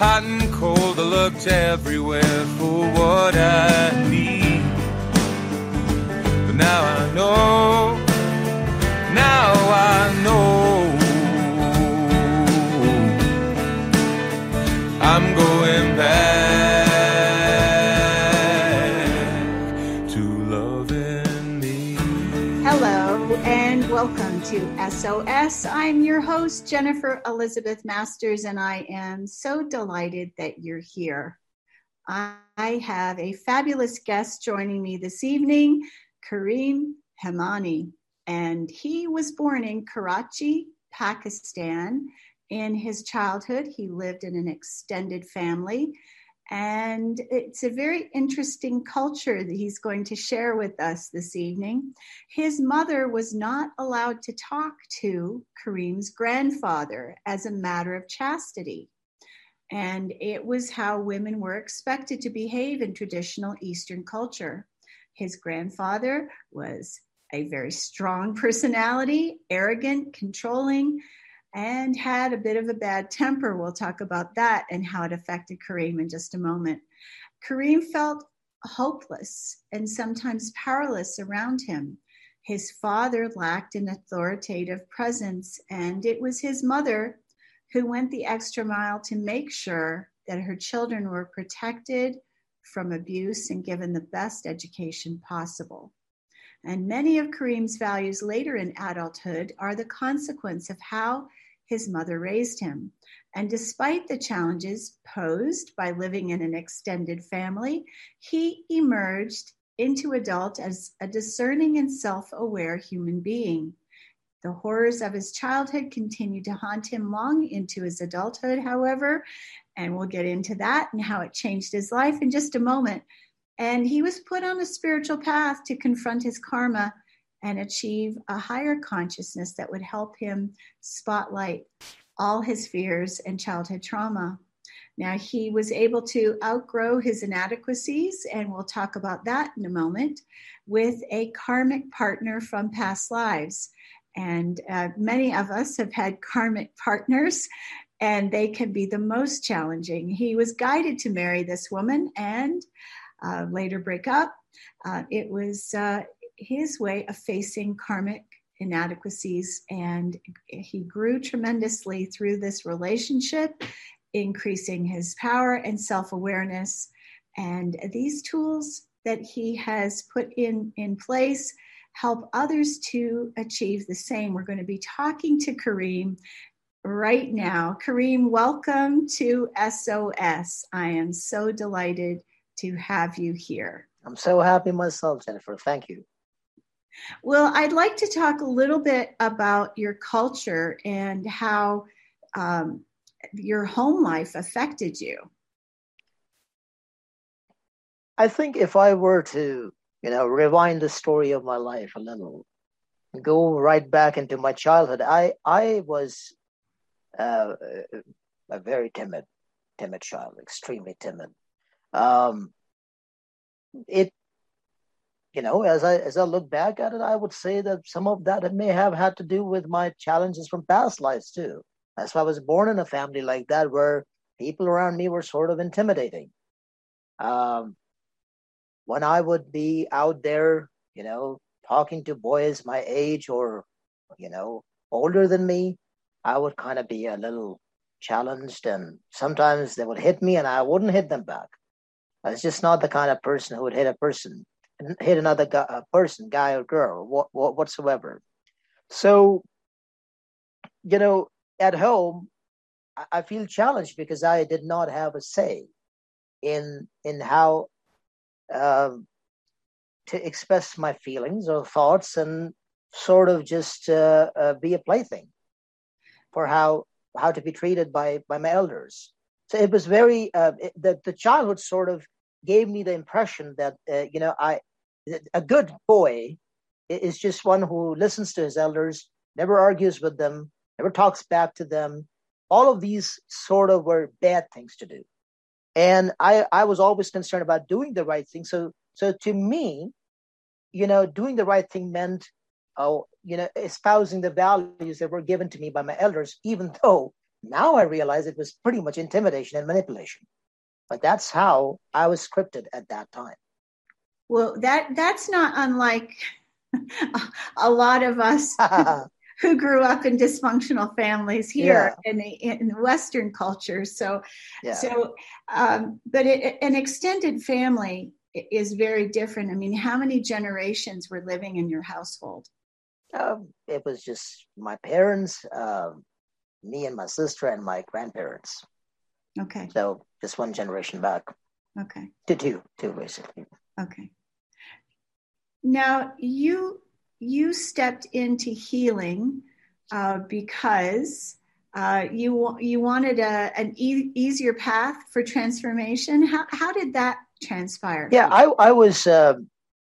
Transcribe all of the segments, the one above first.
hot and cold, I looked everywhere for what I need. But now I know, now I know. To SOS. I'm your host, Jennifer Elizabeth Masters, and I am so delighted that you're here. I have a fabulous guest joining me this evening, Karim Hemani, and he was born in Karachi, Pakistan. In his childhood, he lived in an extended family. And it's a very interesting culture that he's going to share with us this evening. His mother was not allowed to talk to Karim's grandfather as a matter of chastity. And it was how women were expected to behave in traditional Eastern culture. His grandfather was a very strong personality, arrogant, controlling, and had a bit of a bad temper. We'll talk about that and how it affected Karim in just a moment. Karim felt hopeless and sometimes powerless around him. His father lacked an authoritative presence, and it was his mother who went the extra mile to make sure that her children were protected from abuse and given the best education possible. And many of Karim's values later in adulthood are the consequence of how his mother raised him. And despite the challenges posed by living in an extended family, he emerged into adult as a discerning and self aware human being. The horrors of his childhood continued to haunt him long into his adulthood, however, and we'll get into that and how it changed his life in just a moment. And he was put on a spiritual path to confront his karma and achieve a higher consciousness that would help him spotlight all his fears and childhood trauma. Now, he was able to outgrow his inadequacies, and we'll talk about that in a moment, with a karmic partner from past lives. And uh, many of us have had karmic partners, and they can be the most challenging. He was guided to marry this woman and uh, later break up. Uh, it was uh, his way of facing karmic inadequacies and he grew tremendously through this relationship increasing his power and self-awareness. And these tools that he has put in in place help others to achieve the same. We're going to be talking to Karim right now. Karim welcome to sos i am so delighted to have you here. I'm so happy myself jennifer. Thank you well, I'd like to talk a little bit about your culture and how um, your home life affected you. I think if I were to, you know, rewind the story of my life a little, go right back into my childhood, I I was uh, a very timid, timid child, extremely timid. Um, it you know, as I as I look back at it, I would say that some of that may have had to do with my challenges from past lives too. That's why I was born in a family like that, where people around me were sort of intimidating. Um, when I would be out there, you know, talking to boys my age or, you know, older than me, I would kind of be a little challenged, and sometimes they would hit me, and I wouldn't hit them back. I was just not the kind of person who would hit a person hit another guy, person, guy or girl, what, what, whatsoever. So, you know, at home, I feel challenged because I did not have a say in in how um, to express my feelings or thoughts and sort of just uh, uh, be a plaything for how how to be treated by by my elders. So it was very uh, it, the the childhood sort of gave me the impression that uh, you know I a good boy is just one who listens to his elders, never argues with them, never talks back to them. All of these sort of were bad things to do. And I, I was always concerned about doing the right thing. So, so to me, you know, doing the right thing meant oh, you know, espousing the values that were given to me by my elders, even though now I realize it was pretty much intimidation and manipulation. But that's how I was scripted at that time. Well, that that's not unlike a lot of us who grew up in dysfunctional families here yeah. in the in Western culture. So, yeah. so, um, but it, an extended family is very different. I mean, how many generations were living in your household? Um, it was just my parents, um, me and my sister, and my grandparents. Okay. So just one generation back. Okay. To two, two basically. Okay. Now you you stepped into healing uh, because uh, you you wanted a, an e- easier path for transformation. How how did that transpire? Yeah, I I was uh,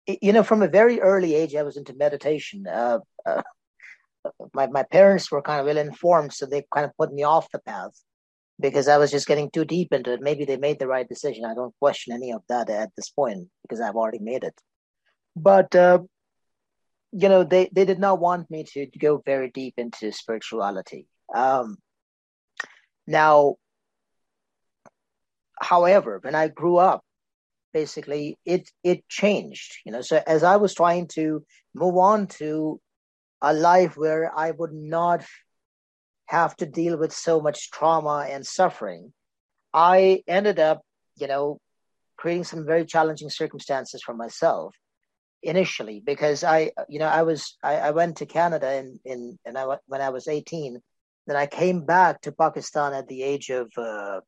you know from a very early age I was into meditation. Uh, uh, my my parents were kind of ill informed, so they kind of put me off the path because I was just getting too deep into it. Maybe they made the right decision. I don't question any of that at this point because I've already made it. But uh, you know, they they did not want me to, go very deep into spirituality. Um, now, however, when I grew up, basically it it changed. You know, so as I was trying to move on to a life where I would not have to deal with so much trauma and suffering, I ended up, you know, creating some very challenging circumstances for myself initially because I, you know, I was I, I went to Canada in in and I when I was eighteen, then I came back to Pakistan at the age of uh,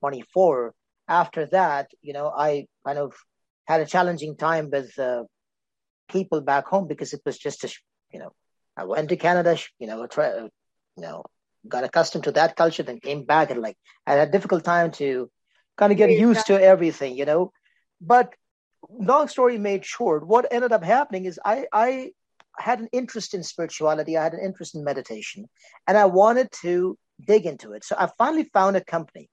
twenty four. After that, you know, I kind of had a challenging time with uh, people back home because it was just a, you know, I went to Canada, you know, try, you know, got accustomed to that culture, then came back and like I had a difficult time to kind of get used to everything, you know. But long story made short, what ended up happening is I I had an interest in spirituality, I had an interest in meditation, and I wanted to dig into it. So I finally found a company.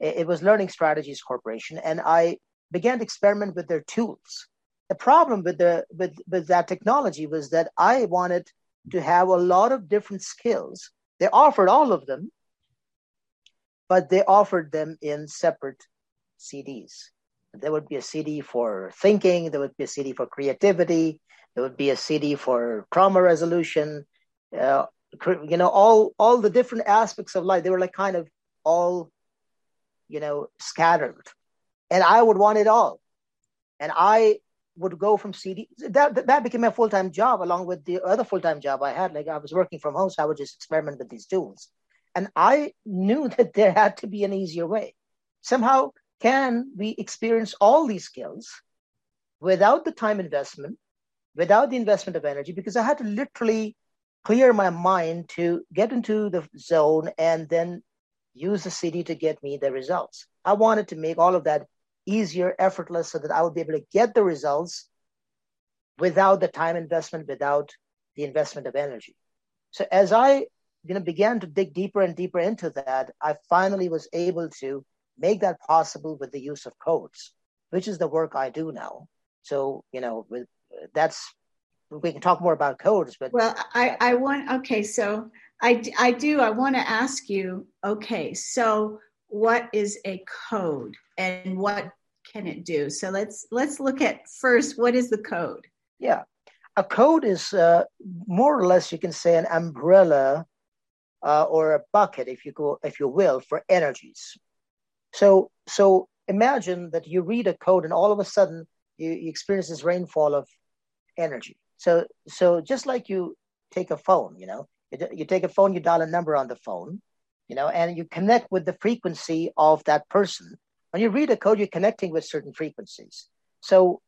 It was Learning Strategies Corporation, and I began to experiment with their tools. The problem with the with, with that technology was that I wanted to have a lot of different skills they offered all of them, but they offered them in separate CDs. There would be a CD for thinking, there would be a CD for creativity, there would be a CD for trauma resolution, uh, you know, all all the different aspects of life. They were like kind of all, you know, scattered, and I would want it all, and I would go from CD. That that became my full time job, along with the other full time job I had. Like I was working from home, so I would just experiment with these tools. And I knew that there had to be an easier way. Somehow, can we experience all these skills without the time investment, without the investment of energy? Because I had to literally clear my mind to get into the zone and then use the CD to get me the results. I wanted to make all of that easier, effortless, so that I would be able to get the results without the time investment, without the investment of energy. So as I you know began to dig deeper and deeper into that, I finally was able to make that possible with the use of codes, which is the work I do now. So you know, with that's we can talk more about codes, but well, I I want okay, so I I do I want to ask you okay, so what is a code and what can it do? So let's let's look at first what is the code? Yeah, a code is uh, more or less you can say an umbrella uh, or a bucket, if you go, if you will, for energies. So so imagine that you read a code and all of a sudden you, you experience this rainfall of energy. So so just like you take a phone, you know, you, you take a phone, you dial a number on the phone, you know, and you connect with the frequency of that person. When you read a code, you're connecting with certain frequencies. So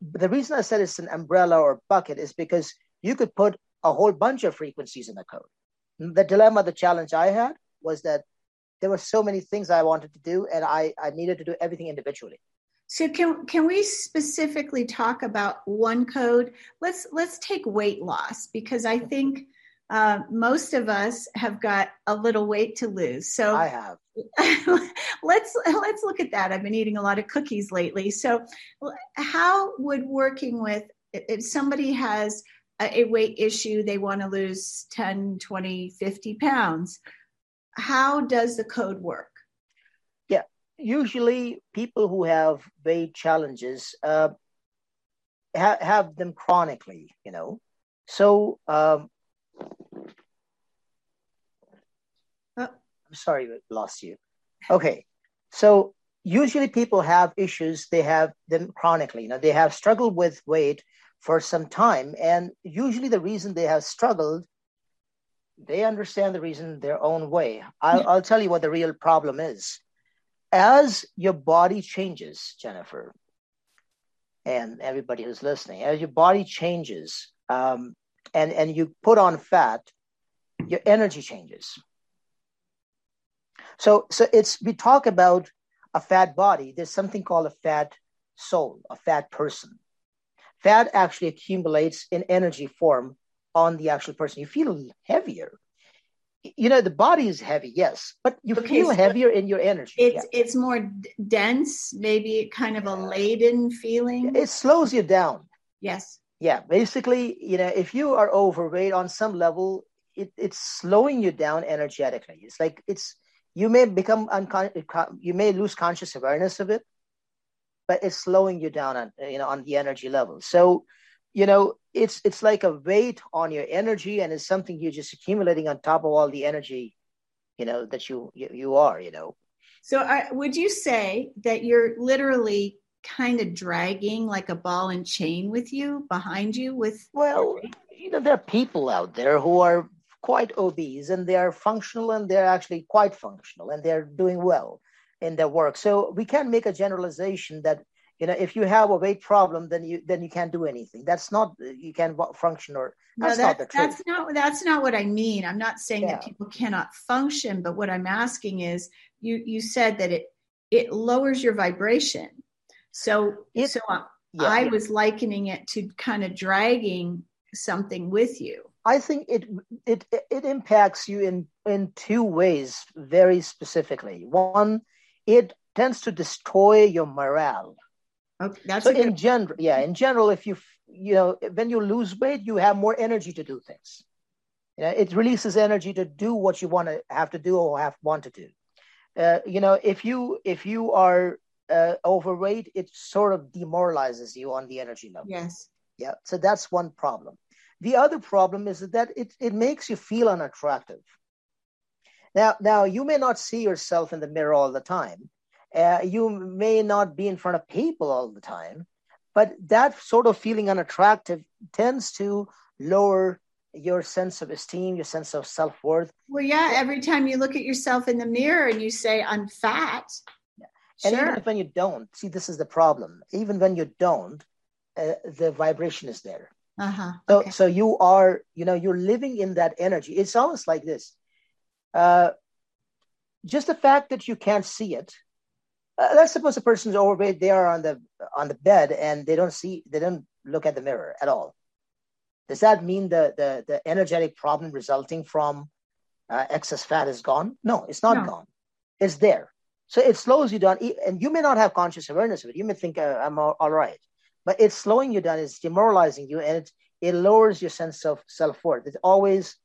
the reason I said it's an umbrella or bucket is because you could put a whole bunch of frequencies in a code. The dilemma, the challenge I had was that there were so many things I wanted to do, and I, I needed to do everything individually. So can can we specifically talk about one code? Let's let's take weight loss because I think uh, most of us have got a little weight to lose. So I have. let's let's look at that. I've been eating a lot of cookies lately. So, how would working with if somebody has a weight issue, they want to lose 10, 20, 50 pounds. How does the code work? Yeah, usually people who have weight challenges uh, ha- have them chronically, you know. So, um, oh. I'm sorry, lost you. Okay, so usually people have issues, they have them chronically, you know, they have struggled with weight for some time. And usually the reason they have struggled, they understand the reason their own way. I'll, I'll tell you what the real problem is. As your body changes, Jennifer, and everybody who's listening, as your body changes um, and, and you put on fat, your energy changes. So, so it's we talk about a fat body. There's something called a fat soul, a fat person fat actually accumulates in energy form on the actual person. You feel heavier. You know, the body is heavy, yes, but you okay, feel so heavier in your energy. It's yeah. it's more d- dense, maybe kind of a laden feeling. It slows you down. Yes. Yeah, basically, you know, if you are overweight on some level, it, it's slowing you down energetically. It's like it's you may become unconscious, uh, you may lose conscious awareness of it, but it's slowing you down on you know on the energy level so you know it's it's like a weight on your energy and it's something you're just accumulating on top of all the energy you know that you you, you are you know so I, would you say that you're literally kind of dragging like a ball and chain with you behind you with well you know there are people out there who are quite obese and they are functional and they're actually quite functional and they're doing well in their work. So we can't make a generalization that you know if you have a weight problem then you then you can't do anything that's not you can't function or that's, no, that's not the truth. that's not that's not what i mean i'm not saying yeah. that people cannot function but what i'm asking is you you said that it it lowers your vibration so it, so uh, yeah, i yeah. was likening it to kind of dragging something with you i think it it it impacts you in in two ways very specifically one it tends to destroy your morale. Okay, that's so in general, yeah, in general, if you you know when you lose weight, you have more energy to do things. You know, it releases energy to do what you want to have to do or have want to do. Uh, you know, if you if you are uh, overweight, it sort of demoralizes you on the energy level. Yes. Yeah. So that's one problem. The other problem is that it, it makes you feel unattractive. Now, now you may not see yourself in the mirror all the time. Uh, you may not be in front of people all the time, but that sort of feeling unattractive tends to lower your sense of esteem, your sense of self worth. Well, yeah, every time you look at yourself in the mirror and you say, I'm fat. Yeah. And sure. even when you don't, see, this is the problem. Even when you don't, uh, the vibration is there. Uh-huh. So, okay. so you are, you know, you're living in that energy. It's almost like this. Uh, just the fact that you can't see it. Uh, let's suppose a person's overweight. They are on the on the bed and they don't see. They don't look at the mirror at all. Does that mean the the, the energetic problem resulting from uh, excess fat is gone? No, it's not no. gone. It's there. So it slows you down, and you may not have conscious awareness of it. You may think uh, I'm all, all right, but it's slowing you down. It's demoralizing you, and it it lowers your sense of self worth. It's always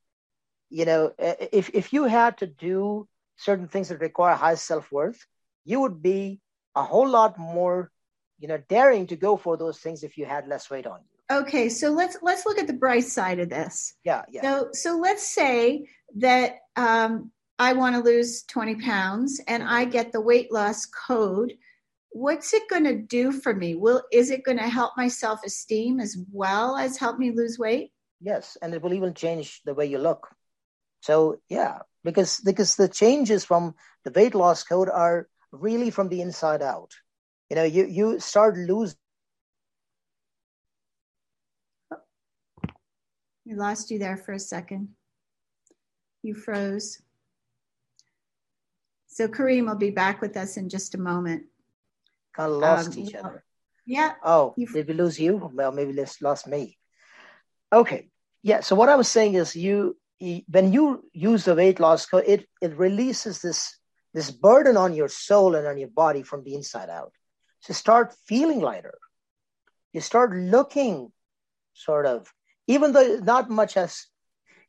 you know, if, if you had to do certain things that require high self-worth, you would be a whole lot more, you know, daring to go for those things if you had less weight on you. Okay, so let's let's look at the bright side of this. Yeah, yeah. So so let's say that um, I want to lose 20 pounds and I get the weight loss code. What's it going to do for me? Will is it going to help my self-esteem as well as help me lose weight? Yes, and it will even change the way you look. So yeah, because because the changes from the weight loss code are really from the inside out. You know, you you start losing. We lost you there for a second. You froze. So Karim will be back with us in just a moment. Kind of lost um, each other. Yeah. Oh, did we lose you? Well, maybe let's lost me. Okay. Yeah. So what I was saying is you when you use the weight loss code, it, it releases this, this burden on your soul and on your body from the inside out. So start feeling lighter. You start looking sort of, even though not much has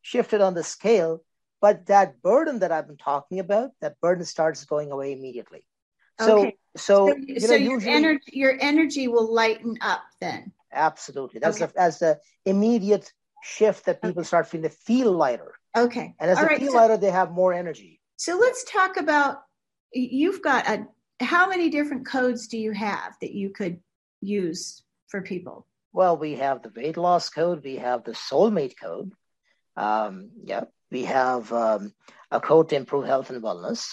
shifted on the scale, but that burden that I've been talking about, that burden starts going away immediately. So, Okay. so, So, you so your usually, energy your energy will lighten up then. absolutely. That's Okay. the, that's the immediate shift that people start feeling. They feel lighter, Okay. and as All they right. feel So, lighter, they have more energy. So let's talk about you've got a how many different codes do you have that you could use for people? Well, we have the weight loss code, we have the soulmate code. Um, yeah, we have um, a code to improve health and wellness.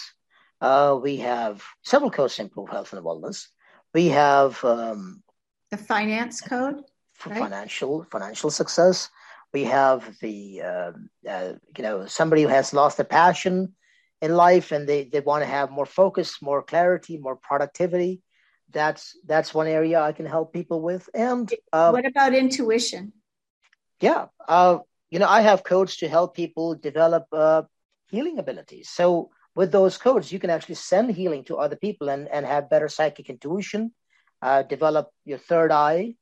Uh, we have several codes to improve health and wellness. We have um, The finance code? for Right. financial financial success. We have the uh, uh, you know somebody who has lost their passion in life and they, they want to have more focus, more clarity, more productivity. That's that's one area I can help people with. And uh, what about intuition? yeah, uh, you know I have codes to help people develop uh, healing abilities. So with those codes, you can actually send healing to other people and, and have better psychic intuition, uh, develop your third eye,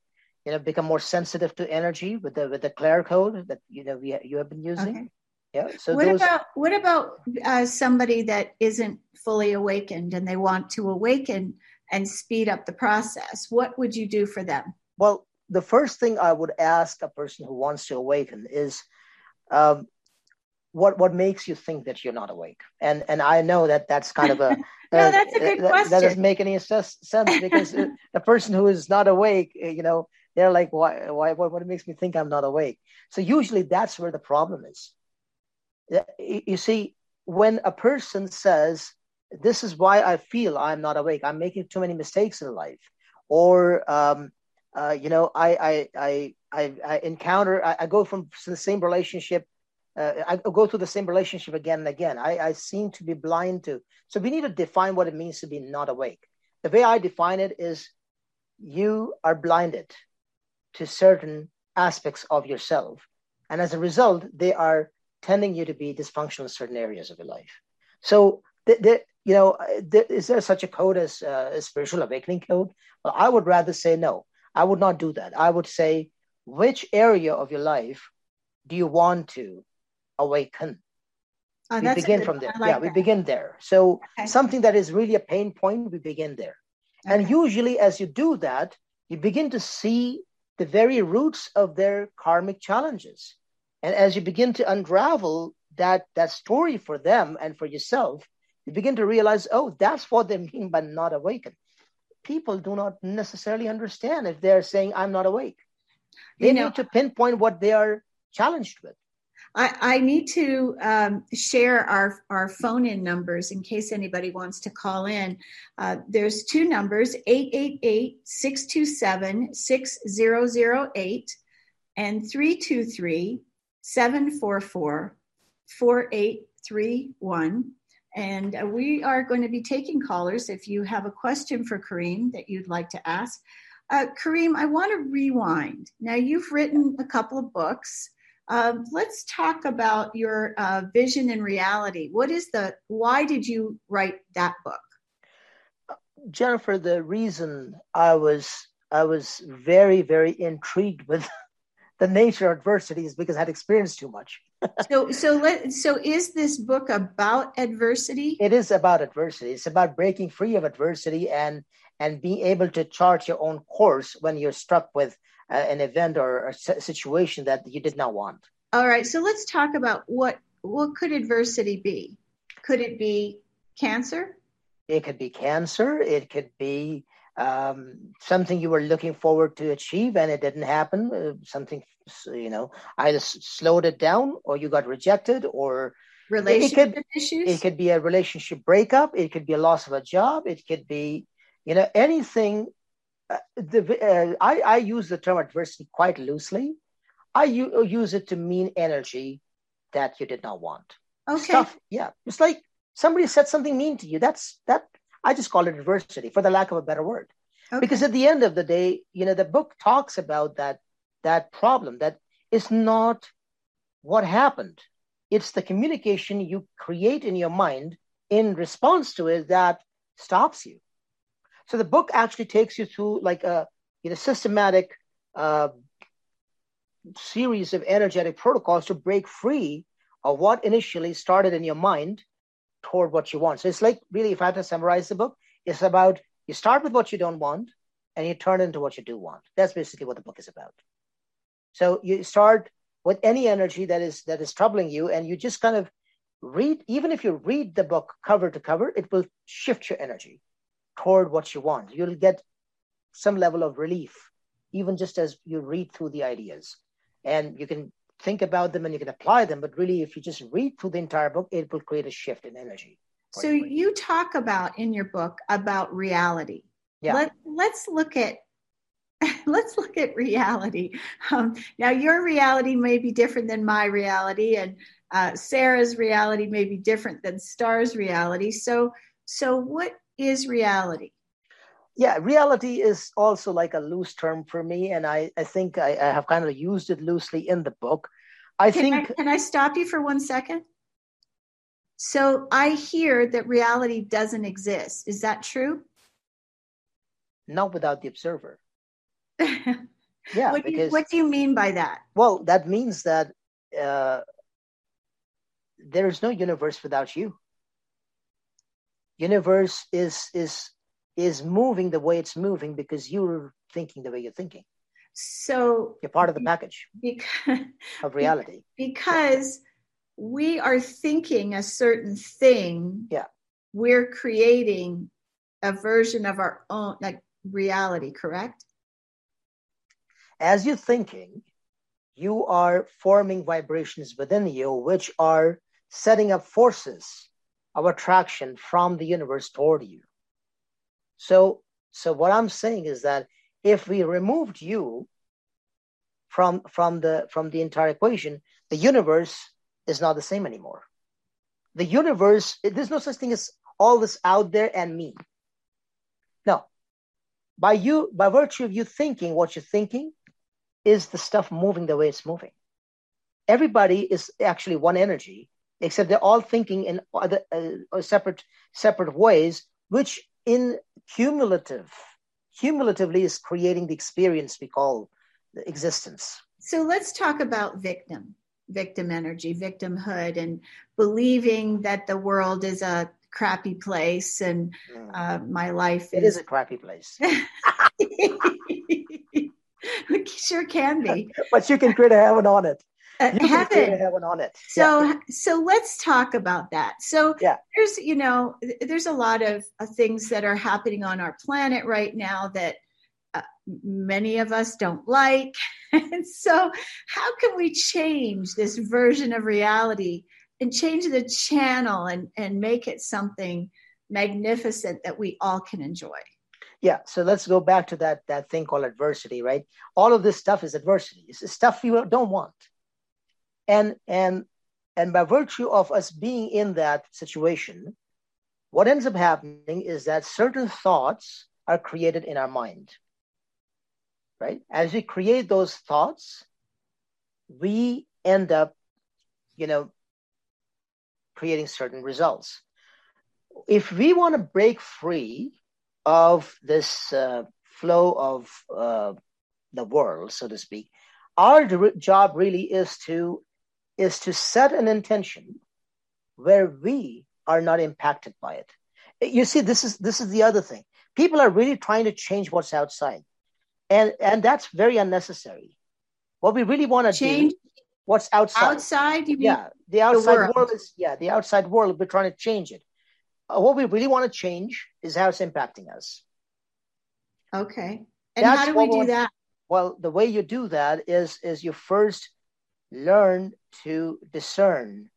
you know, become more sensitive to energy with the with the Claire code that you know we, you have been using. Okay. Yeah. So what those about what about uh, somebody that isn't fully awakened and they want to awaken and speed up the process? What would you do for them? well, the first thing I would ask a person who wants to awaken is, um, what what makes you think that you're not awake? And and I know that that's kind of a No, uh, that's a good that, that doesn't make any sense because the person who is not awake, uh, you know, they're like, why why what, what makes me think I'm not awake? So usually that's where the problem is. You see, when a person says, "This is why I feel I'm not awake. I'm making too many mistakes in life," or um, uh, you know, I I I I, I encounter I, I go from the same relationship. Uh, I go through the same relationship again and again. I, I seem to be blind to. So we need to define what it means to be not awake. The way I define it is, you are blinded to certain aspects of yourself, and as a result, they are tending you to be dysfunctional in certain areas of your life. So, th- th- you know, uh, th- is there such a code as uh, a spiritual awakening code? Well, I would rather say no. I would not do that. I would say, which area of your life do you want to awaken? Oh, we begin good from there. Like yeah, we begin there. So, Okay. something that is really a pain point, we begin there. And usually, as you do that, you begin to see the very roots of their karmic challenges. And as you begin to unravel that, that story for them and for yourself, you begin to realize, oh, that's what they mean by not awakened. People do not necessarily understand if they're saying, I'm not awake. They You know- need to pinpoint what they are challenged with. I, I need to um, share our, our phone in numbers in case anybody wants to call in. Uh, there's two numbers 888 627 6008 and 323 744 4831. And uh, we are going to be taking callers if you have a question for Karim that you'd like to ask. Uh, Karim, I want to rewind. Now, you've written a couple of books. Um, let's talk about your uh, vision and reality. What is the, why did you write that book? Jennifer, the reason I was I was very, very intrigued with the nature of adversity is because I had experienced too much. So, so let, so is this book about adversity? It is about adversity. It's about breaking free of adversity and and being able to chart your own course when you're struck with uh, an event or a situation that you did not want. All right. So let's talk about what, what could adversity be? Could it be cancer? It could be cancer. It could be um, something you were looking forward to achieve and it didn't happen. Uh, something, you know, either slowed it down or you got rejected or Relationship could- issues? it could be a relationship breakup. It could be a loss of a job. It could be, you know, anything. Uh, the, uh, I, I use the term adversity quite loosely. I u- use it to mean energy that you did not want. okay. Stuff, yeah. It's like somebody said something mean to you. That's that. I just call it adversity, for the lack of a better word. okay. Because at the end of the day, you know, the book talks about that that problem. That is not what happened. It's the communication you create in your mind in response to it that stops you. So the book actually takes you through like a you know systematic uh, series of energetic protocols to break free of what initially started in your mind toward what you want. So it's like really, if I had to summarize the book, it's about you start with what you don't want and you turn into what you do want. That's basically what the book is about. So you start with any energy that is that is troubling you, and you just kind of read. Even if you read the book cover to cover, it will shift your energy toward what you want. You'll get some level of relief, even just as you read through the ideas, and you can think about them and you can apply them. But really, if you just read through the entire book, it will create a shift in energy. So you talk about in your book about reality. Yeah. Let, let's look at let's look at reality. Um, now, your reality may be different than my reality, and uh, Sarah's reality may be different than Star's reality. So, so what is reality? Yeah, reality is also like a loose term for me, and I, I think I, I have kind of used it loosely in the book. I can think. I, can I stop you for one second? So I hear that reality doesn't exist. Is that true? Not without the observer. yeah. What do, you, what do you mean by that? Well, that means that uh, there is no universe without you. Universe is is is moving the way it's moving because you're thinking the way you're thinking. So you're part of the package because, of reality. Because we are thinking a certain thing. Yeah. We're creating a version of our own like reality, correct? As you're thinking, you are forming vibrations within you, which are setting up forces of attraction from the universe toward you. So, so what I'm saying is that if we removed you from from the from the entire equation, the universe is not the same anymore. The universe, there's no such thing as all this out there and me. No. By you, by virtue of you thinking what you're thinking, is the stuff moving the way it's moving. Everybody is actually one energy, except they're all thinking in other uh, separate separate ways, which in cumulative cumulatively is creating the experience we call existence. So let's talk about victim, victim energy, victimhood, and believing that the world is a crappy place and mm. uh, my life is... It is a crappy place. sure can be. but you can create a heaven on it. Uh, you heaven. create a heaven on it. So, yeah. so let's talk about that. So, yeah. there's, you know, there's a lot of uh, things that are happening on our planet right now that uh, many of us don't like. and so, how can we change this version of reality and change the channel and, and make it something magnificent that we all can enjoy? Yeah, so let's go back to that that thing called adversity, right? All of this stuff is adversity. It's stuff you don't want, and and and by virtue of us being in that situation, what ends up happening is that certain thoughts are created in our mind, right? As we create those thoughts, we end up, you know, creating certain results. If we want to break free of this uh, flow of uh, the world, so to speak, our job really is to is to set an intention where we are not impacted by it. You see, this is this is the other thing. People are really trying to change what's outside, and and that's very unnecessary. What we really want to change what's outside. Outside, yeah, the outside the world. world is yeah, the outside world. We're trying to change it uh, what we really want to change is how it's impacting us. Okay. And That's how do we do that? Well, the way you do that is is you first learn to discern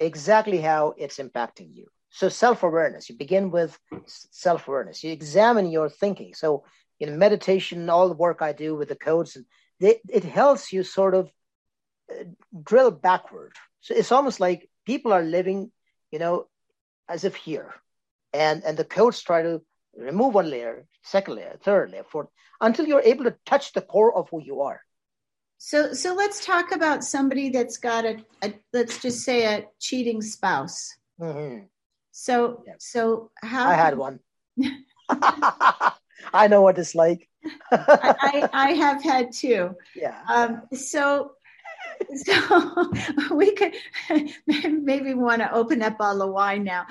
exactly how it's impacting you. So self-awareness. You begin with self-awareness. You examine your thinking. So in meditation, all the work I do with the codes, they, it helps you sort of uh, drill backward. So it's almost like people are living, you know, as if here. And, and the codes try to remove one layer, second layer, third layer, fourth, until you're able to touch the core of who you are. So, so let's talk about somebody that's got a, a let's just say a cheating spouse. Mm-hmm. So, so how? I had one. I know what it's like. I, I, have had two. Yeah. Um, so, so we could maybe want to open up all the wine now.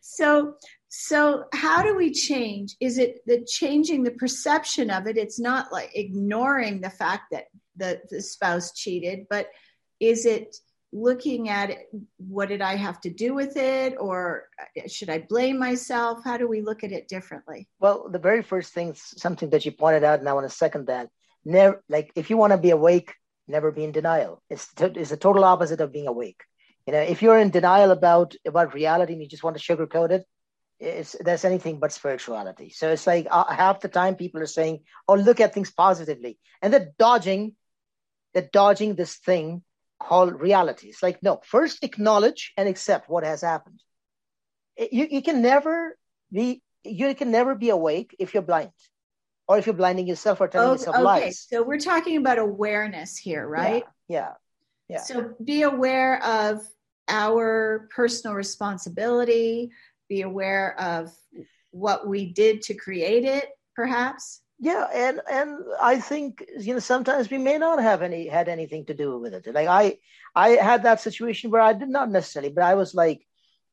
so, so how do we change? Is it the changing the perception of it? It's not like ignoring the fact that the, the spouse cheated, but is it looking at it, what did I have to do with it, or uh, should I blame myself? How do we look at it differently? Well, the very first thing, something that you pointed out, and I want to second that. Never, like, if you want to be awake, never be in denial. It's it's the total opposite of being awake. You know, if you're in denial about about reality and you just want to sugarcoat it, it's that's anything but spirituality. So it's like uh, half the time people are saying, "Oh, look at things positively," and they're dodging, they're dodging this thing called reality. It's like, no, first acknowledge and accept what has happened. You, you can never be, you can never be awake if you're blind or if you're blinding yourself or telling oh, yourself okay. lies. So we're talking about awareness here, right? Yeah. yeah. Yeah. So be aware of our personal responsibility, be aware of what we did to create it, perhaps? Yeah and and i think you know sometimes we may not have any had anything to do with it. Like i i had that situation where i did not necessarily but i was like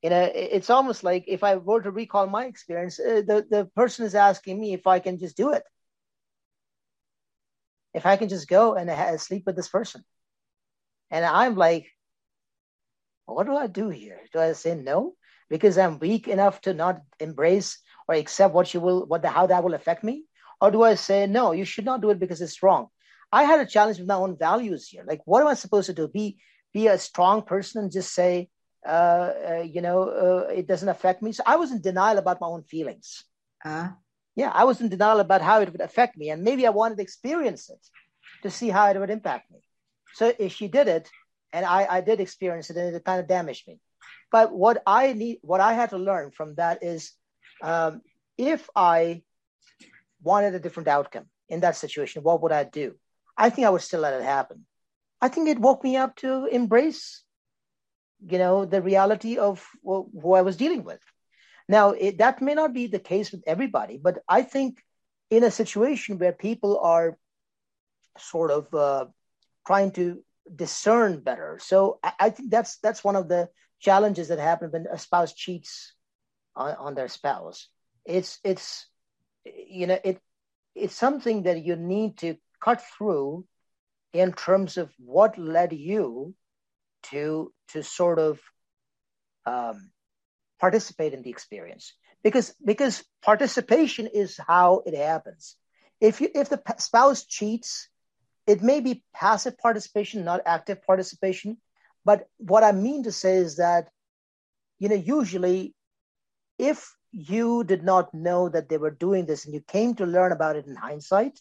you know it's almost like if i were to recall my experience uh, the the person is asking me if i can just do it. If i can just go and ha- sleep with this person. And i'm like what do i do here? Do i say no because i'm weak enough to not embrace or accept what you will what the how that will affect me or do I say, no, you should not do it because it's wrong? I had a challenge with my own values here. Like, what am I supposed to do? Be be a strong person and just say, uh, uh, you know, uh, it doesn't affect me. So I was in denial about my own feelings. Uh, yeah, I was in denial about how it would affect me, and maybe I wanted to experience it to see how it would impact me. So if she did it, and I, I did experience it, and it kind of damaged me. But what I need, what I had to learn from that is, um, if I wanted a different outcome in that situation, what would I do? I think I would still let it happen. I think it woke me up to embrace, you know, the reality of who I was dealing with. Now, it, that may not be the case with everybody, but I think in a situation where people are sort of uh, trying to discern better, so I, I, think that's that's one of the challenges that happen when a spouse cheats on, on their spouse. It's it's you know it it's something that you need to cut through in terms of what led you to to sort of um, participate in the experience. Because because participation is how it happens. If you if the spouse cheats it may be passive participation not active participation but what i mean to say is that you know usually if you did not know that they were doing this and you came to learn about it in hindsight,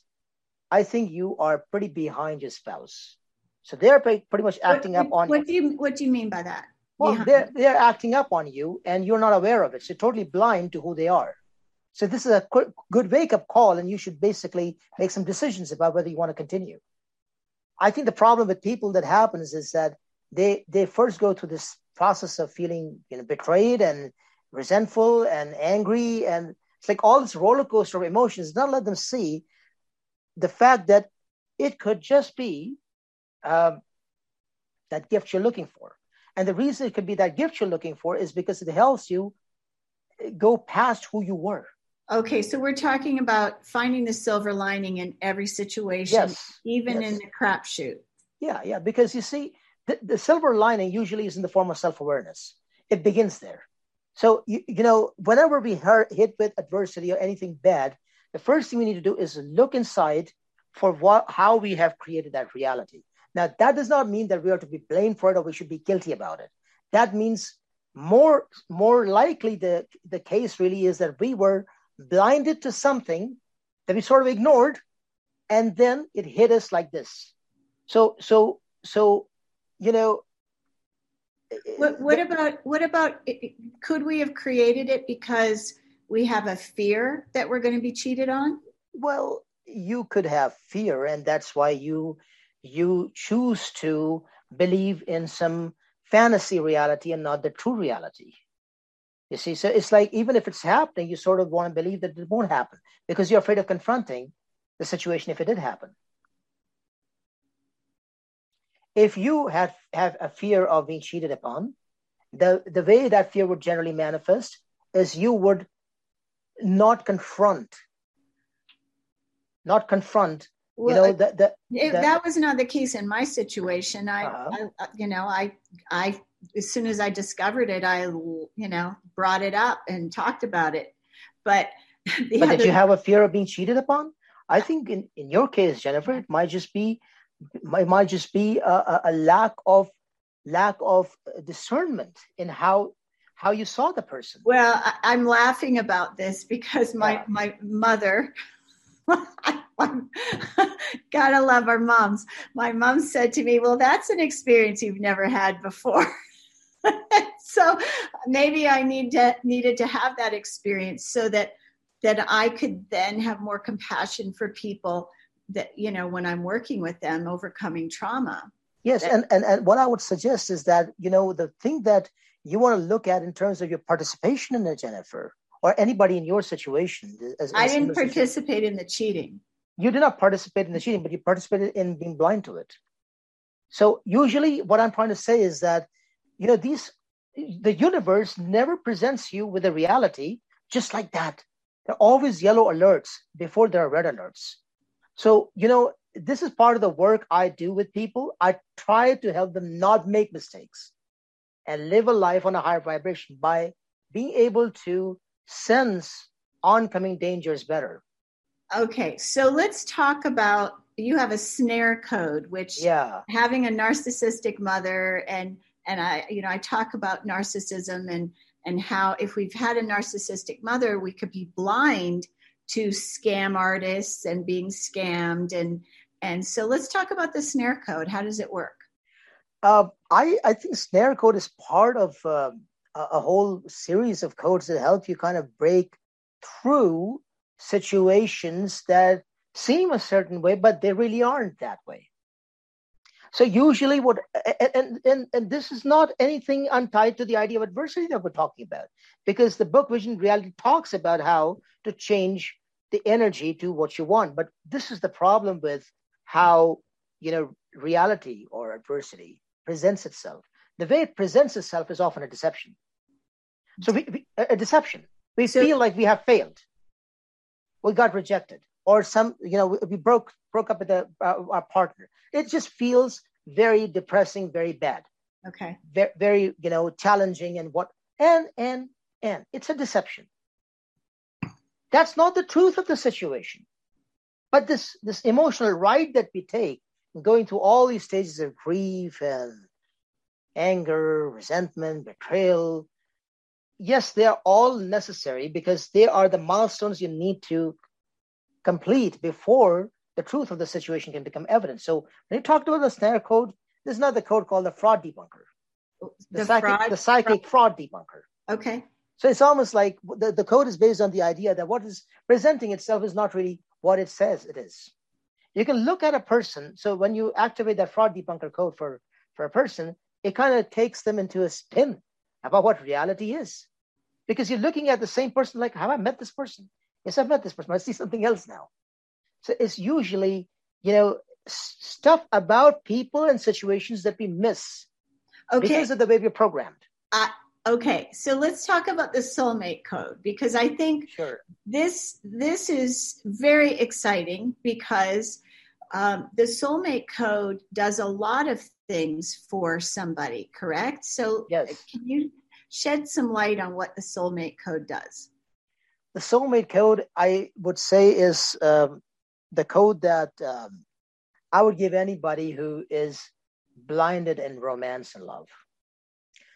I think you are pretty behind your spouse. So they're pretty much acting what, up on what you. Do you, what do you mean by that? Well, they're, they're acting up on you and you're not aware of it. So you're totally blind to who they are. So this is a good wake up call, and you should basically make some decisions about whether you want to continue. I think the problem with people that happens is that they they first go through this process of feeling you know betrayed and resentful and angry. And it's like all this roller coaster of emotions not let them see the fact that it could just be uh, that gift you're looking for. And the reason it could be that gift you're looking for is because it helps you go past who you were. Okay so we're talking about finding the silver lining in every situation yes, even yes. in the crapshoot. Yeah yeah because you see the, the silver lining usually is in the form of self-awareness it begins there so, you, you know, whenever we hurt, hit with adversity or anything bad, the first thing we need to do is look inside for what, how we have created that reality. Now, that does not mean that we are to be blamed for it or we should be guilty about it. That means more, more likely the, the case really is that we were blinded to something that we sort of ignored and then it hit us like this. So, so, so, you know, eh, eh, what, what about what about eh, could we have created it because we have a fear that we're going to be cheated on? Well, you could have fear, and that's why you you choose to believe in some fantasy reality and not the true reality. You see, so it's like even if it's happening, you sort of want to believe that it won't happen because you're afraid of confronting the situation if it did happen. If you have, have a fear of being cheated upon, the, the way that fear would generally manifest is you would not confront, not confront well, you know that that, that, that was not the case in my situation I, uh-huh. I, you know i i as soon as I discovered it, I, you know, brought it up and talked about it. But, but other, did you have a fear of being cheated upon? I think in, in your case, Jennifer, it might just be, it might just be a, a lack of lack of discernment in how how you saw the person. Well, I, am laughing about this because my yeah. my mother. Gotta love our moms. My mom said to me, Well, that's an experience you've never had before. so maybe I need to needed to have that experience so that that I could then have more compassion for people that you know when I'm working with them overcoming trauma. Yes, that, and, and and what I would suggest is that you know the thing that you want to look at in terms of your participation in it, Jennifer, or anybody in your situation. As, I didn't participate in the cheating. You did not participate in the cheating, but you participated in being blind to it. So usually, what I'm trying to say is that you know these the universe never presents you with a reality just like that there are always yellow alerts before there are red alerts so you know this is part of the work i do with people. I try to help them not make mistakes and live a life on a higher vibration by being able to sense oncoming dangers better. Okay so let's talk about you have a snare code which yeah. having a narcissistic mother and and I, you know, I talk about narcissism and and how if we've had a narcissistic mother, we could be blind to scam artists and being scammed and and so let's talk about the snare code. How does it work? Uh, I I think snare code is part of uh, a whole series of codes that help you kind of break through situations that seem a certain way, but they really aren't that way. So usually what and, and and this is not anything untied to the idea of adversity that we're talking about, because the book Vision Reality talks about how to change the energy to what you want. But this is the problem with how you know reality or adversity presents itself. The way it presents itself is often a deception. So we, we a deception. We so, feel like we have failed. We got rejected, or some you know we broke broke up with a, uh, our partner. It just feels very depressing, very bad. Okay. Very, very, you know, challenging and what, and, and, and it's a deception. That's not the truth of the situation. But this, this emotional ride that we take, going through all these stages of grief and anger, resentment, betrayal, yes, they are all necessary because they are the milestones you need to complete before the truth of the situation can become evident. So when you talked about the snare code, there's another code called the fraud debunker. The, the psychic, fraud, the psychic fraud. fraud debunker. Okay. So it's almost like the, the code is based on the idea that what is presenting itself is not really what it says it is. You can look at a person. So when you activate that fraud debunker code for, for a person, it kind of takes them into a spin about what reality is. Because you're looking at the same person like, have I met this person? Yes, I've met this person. I see something else now. So it's usually, you know, stuff about people and situations that we miss okay. because of the way we're programmed. Uh, okay, so let's talk about the soulmate code because I think sure. this this is very exciting because um, the soulmate code does a lot of things for somebody. Correct? So yes. can you shed some light on what the soulmate code does? The soulmate code, I would say, is um, the code that um, I would give anybody who is blinded in romance and love.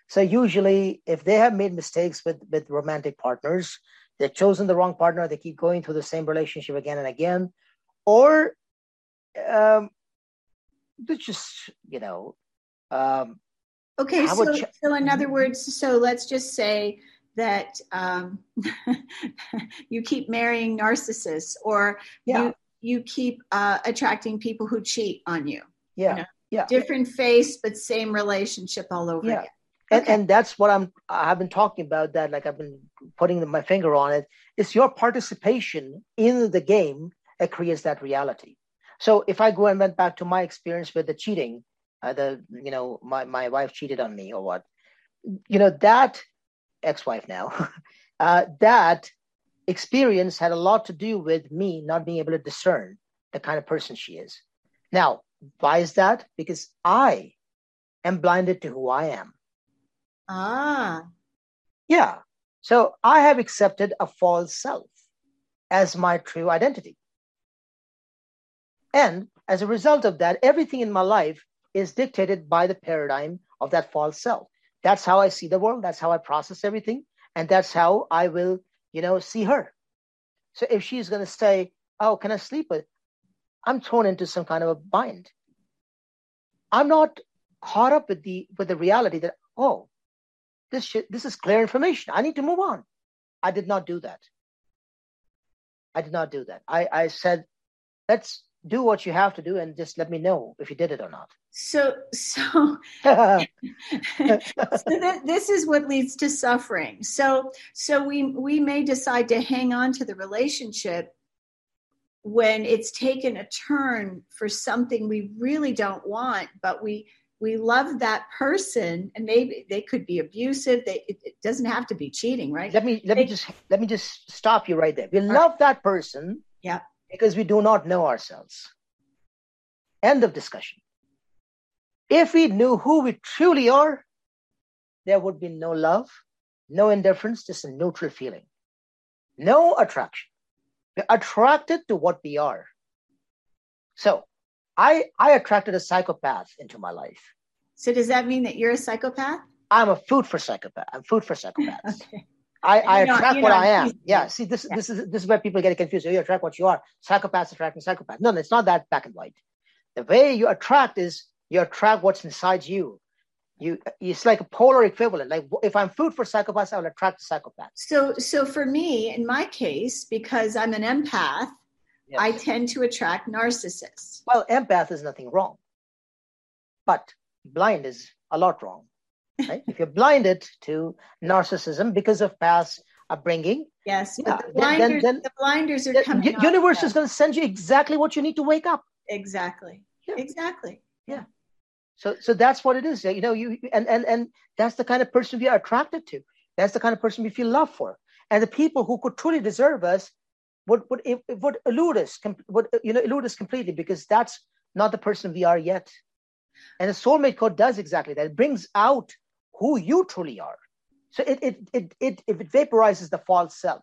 So usually, if they have made mistakes with with romantic partners, they've chosen the wrong partner, they keep going through the same relationship again and again, or um, they just you know. Um, okay, so ch- so in other words, so let's just say that um, you keep marrying narcissists, or yeah. you you keep uh, attracting people who cheat on you. Yeah. You know? Yeah. Different face, but same relationship all over yeah. again. and Okay. and that's what i'm i've been talking about that like i've been putting my finger on it it's your participation in the game that creates that reality so if i go and went back to my experience with the cheating uh, the you know my, my wife cheated on me or what you know that ex-wife now uh, that experience had a lot to do with me not being able to discern the kind of person she is now why is that because i am blinded to who i am Ah, Yeah. So I have accepted a false self as my true identity. And as a result of that, everything in my life is dictated by the paradigm of that false self. That's how I see the world. That's how I process everything. And that's how I will, you know, see her. So if she's going to say, Oh, can I sleep with? I'm thrown into some kind of a bind. I'm not caught up with the with the reality that, oh, this this is clear information. I need to move on. I did not do that. I did not do that. I, I said, let's do what you have to do and just let me know if you did it or not. so so so th- this is what leads to suffering so so we we may decide to hang on to the relationship when it's taken a turn for something we really don't want but we we love that person and maybe they could be abusive they it, it doesn't have to be cheating right let me let me just let me just stop you right there. We love that person Yeah. Because we do not know ourselves. End of discussion. If we knew who we truly are, there would be no love, no indifference, just a neutral feeling. No attraction. We're attracted to what we are. So I I attracted a psychopath into my life. so does that mean that you're a psychopath I'm a food for psychopath. I'm food for psychopaths. okay I, I not- attract what I am. Yeah. See, this Yeah. this is this is where people get confused. You attract what you are. Psychopaths attracting psychopaths. No, no, it's not that black and white. The way you attract is you attract what's inside you. You it's like a polar equivalent. Like if I'm food for psychopaths, I will attract psychopaths. so so for me in my case because i'm an empath Yes. i tend to attract narcissists well, empath is nothing wrong, but blind is a lot wrong. Right? if you're blinded to narcissism because of past upbringing, Yes, Yeah, but the then- then- blinders, then- the blinders are the coming. off universe is going to send you exactly what you need to wake up. exactly, Yeah. exactly. Yeah. So so that's what it is. You know, you and and and that's the kind of person we are attracted to. That's the kind of person we feel love for. And the people who could truly deserve us would would would elude us, would you know elude us completely because that's not the person we are yet. And the soulmate code does exactly that. It brings out who you truly are. So it it it it, if it vaporizes the false self,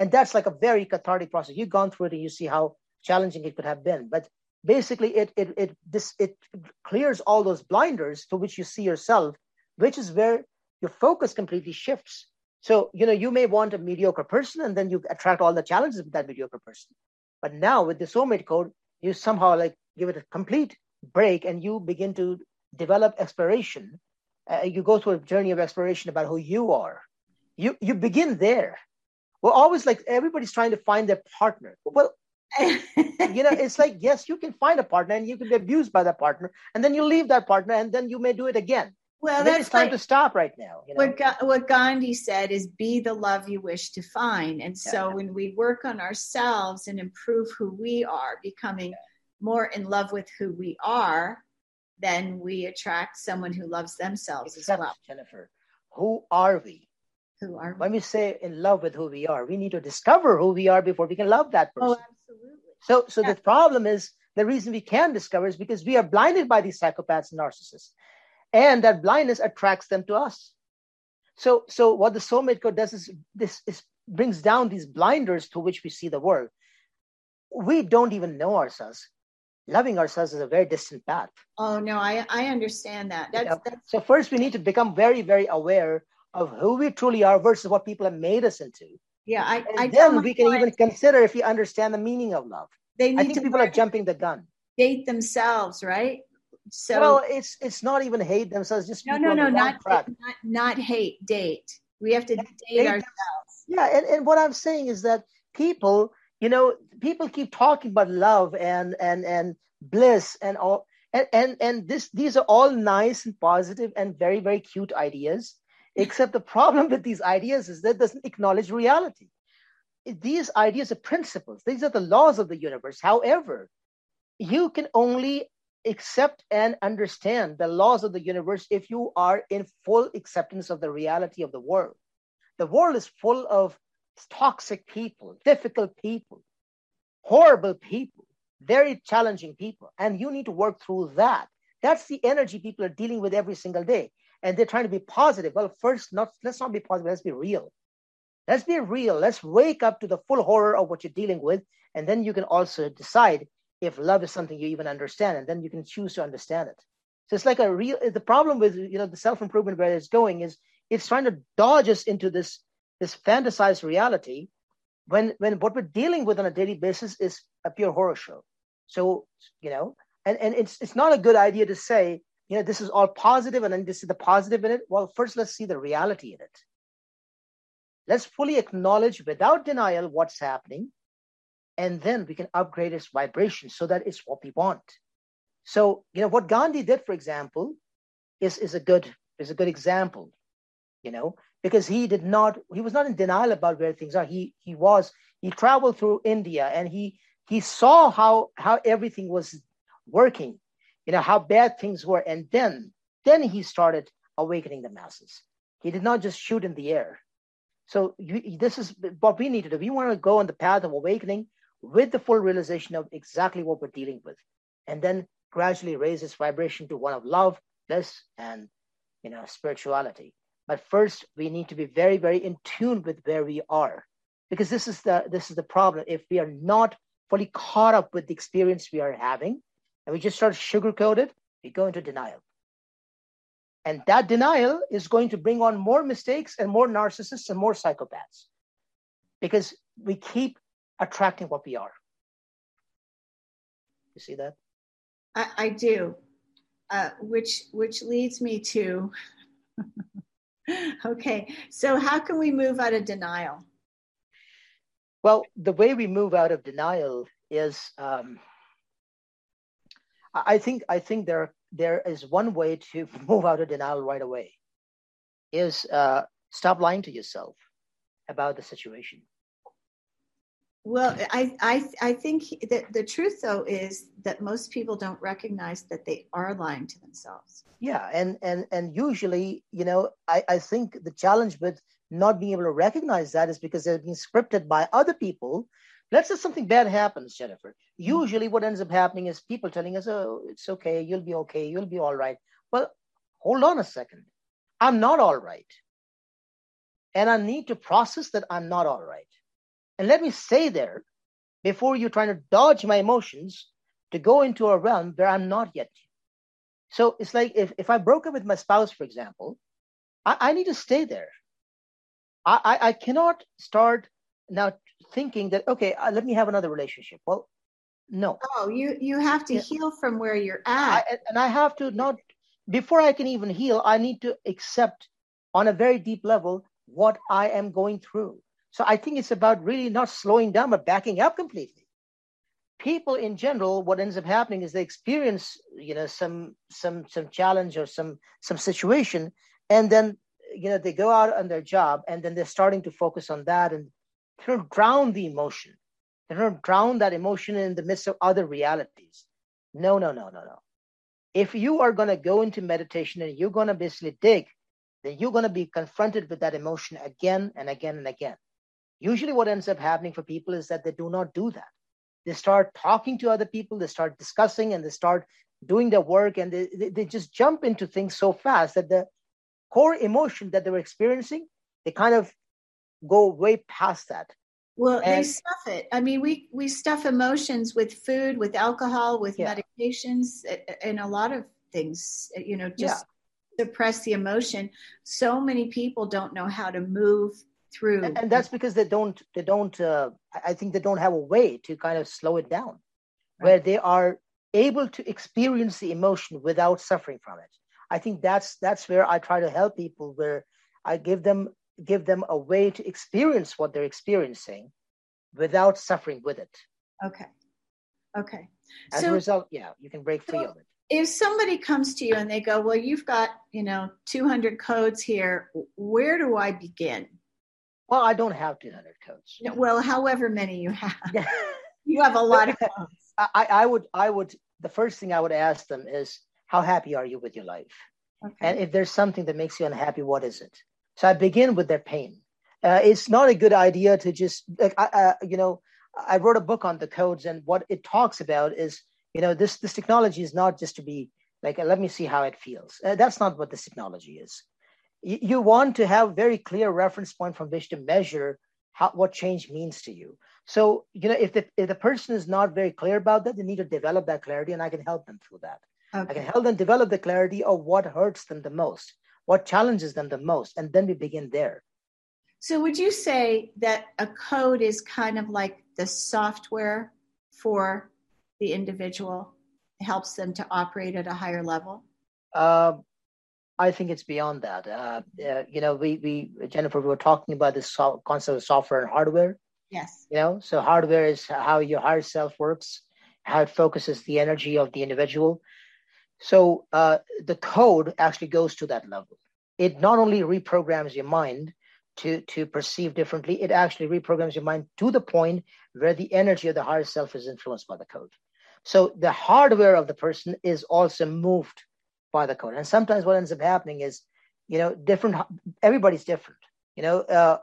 and that's like a very cathartic process. You've gone through it and you see how challenging it could have been. But basically, it it it this it clears all those blinders to which you see yourself, which is where your focus completely shifts. So, you know, you may want a mediocre person and then you attract all the challenges with that mediocre person. But now with the soulmate code, you somehow like give it a complete break and you begin to develop exploration. Uh, you go through a journey of exploration about who you are. You you begin there. We're always like everybody's trying to find their partner. Well, you know, it's like yes, you can find a partner and you can be abused by that partner, and then you leave that partner, and then you may do it again. well, Maybe that's it's time like to stop right now. You know? what Ga- what Gandhi said is be the love you wish to find. And so Yeah. when we work on ourselves and improve who we are, becoming more in love with who we are, then we attract someone who loves themselves Except, as well. Jennifer, who are we? Who are we? When we say in love with who we are, we need to discover who we are before we can love that oh, person. Oh, absolutely. So, so Yeah. the problem is the reason we can discover is because we are blinded by these psychopaths and narcissists, and that blindness attracts them to us. So, so what the soulmate code does is this is brings down these blinders to which we see the world. We don't even know ourselves. Loving ourselves is a very distant path. Oh no, I I understand that. That's Yeah. that's So first, we need to become very, very aware of who we truly are versus what people have made us into. yeah. I And I then we can even consider if we understand the meaning of love. they I think to people are jumping the gun. date themselves, right? So well, it's it's not even hate themselves, just no, no, no, not, not not hate, date. We have to date date ourselves. Yeah, and, and what I'm saying is that people, you know, people keep talking about love and and and bliss and all, and and, and this these are all nice and positive and very very cute ideas hmm. except the problem with these ideas is that it doesn't acknowledge reality. These ideas are principles. These are the laws of the universe. However you can only accept and understand the laws of the universe if you are in full acceptance of the reality of the world. The world is full of toxic people difficult people horrible people very challenging people. And you need to work through that. That's the energy people are dealing with every single day. And they're trying to be positive. Well, first, not let's not be positive, let's be real. Let's be real. Let's wake up to the full horror of what you're dealing with. And then you can also decide if love is something you even understand. And then you can choose to understand it. So it's like a real the problem with you know the self-improvement where it's going is it's trying to dodge us into this this fantasized reality when when what we're dealing with on a daily basis is a pure horror show. So you know, and and it's it's not a good idea to say you know this is all positive and then this is the positive in it. Well, first let's see the reality in it. Let's fully acknowledge without denial what's happening, and then we can upgrade its vibration so that it's what we want. So you know what Gandhi did, for example, is is a good is a good example. You know, because he did not he was not in denial about where things are. He he was he traveled through india and he he saw how how everything was working you know how bad things were. And then then he started awakening the masses. He did not just shoot in the air. So you, this is what we need to do. We want to go on the path of awakening with the full realization of exactly what we're dealing with. And then gradually raise its vibration to one of love bliss and you know spirituality but first, we need to be very, very in tune with where we are, because this is the this is the problem. If we are not fully caught up with the experience we are having, and we just start sugarcoat it, we go into denial. And that denial is going to bring on more mistakes and more narcissists and more psychopaths because we keep attracting what we are. You see that? I, I do, uh, which which leads me to okay. So, how can we move out of denial? Well, the way we move out of denial is, um, I think, I think there there is one way to move out of denial right away. Is uh, stop lying to yourself about the situation. Well, I, I, I think that the truth, though, is that most people don't recognize that they are lying to themselves. Yeah, and and and usually, you know, I, I think the challenge with not being able to recognize that is because they're being scripted by other people. Let's say something bad happens, Jennifer. Mm-hmm. Usually, what ends up happening is people telling us, "Oh, it's okay. You'll be okay. You'll be all right." Well, hold on a second. I'm not all right, and I need to process that I'm not all right and let me stay there before you're trying to dodge my emotions to go into a realm where I'm not yet. So it's like if, if I broke up with my spouse, for example, I, I need to stay there. I, I, I, cannot start now thinking that, okay, uh, let me have another relationship. Well, no. Oh, you, you have to yeah. heal from where you're at. I, and I have to not, before I can even heal, I need to accept on a very deep level what I am going through. So I think it's about really not slowing down, but backing up completely. People in general, what ends up happening is they experience, you know, some some some challenge or some some situation, and then you know they go out on their job, and then they're starting to focus on that, and don't drown the emotion. They don't drown that emotion in the midst of other realities. No, no, no, no, no. If you are going to go into meditation and you're going to basically dig, then you're going to be confronted with that emotion again and again and again. Usually, what ends up happening for people is that they do not do that. They start talking to other people, they start discussing, and they start doing their work, and they, they, they just jump into things so fast that the core emotion that they were experiencing, they kind of go way past that. Well, and, they stuff it. I mean, we we stuff emotions with food, with alcohol, with yeah. medications, and a lot of things. You know, just yeah. suppress the emotion. So many people don't know how to move through and, that's because they don't they don't uh, i think they don't have a way to kind of slow it down. Right. where they are able to experience the emotion without suffering from it. I think that's that's where i try to help people where i give them give them a way to experience what they're experiencing without suffering with it. Okay. Okay. As so, a result yeah you can break free so, of it. if somebody comes to you and they go, well, you've got, you know, 200 codes here, where do I begin? Well, I don't have 200 codes. Well, however many you have. you have a lot of codes. I, I would, I would, the first thing I would ask them is, how happy are you with your life? Okay. And if there's something that makes you unhappy, what is it? So I begin with their pain. Uh, it's not a good idea to just, like, I, uh, you know, I wrote a book on the codes, and what it talks about is you know this this technology is not just to be like let me see how it feels uh, that's not what this technology is you, want to have very clear reference point from which to measure how what change means to you so you know if the, if the person is not very clear about that they need to develop that clarity and i can help them through that okay. i can help them develop the clarity of what hurts them the most what challenges them the most and then we begin there so would you say that a code is kind of like the software for the individual helps them to operate at a higher level? Uh, I think it's beyond that. Uh, uh, you know, we, we, Jennifer, we were talking about this so- concept of software and hardware. Yes. You know, so hardware is how your higher self works, how it focuses the energy of the individual. So uh, the code actually goes to that level. It not only reprograms your mind to, to perceive differently, it actually reprograms your mind to the point where the energy of the higher self is influenced by the code. So the hardware of the person is also moved by the code. And sometimes what ends up happening is, you know, different, everybody's different. You know, uh,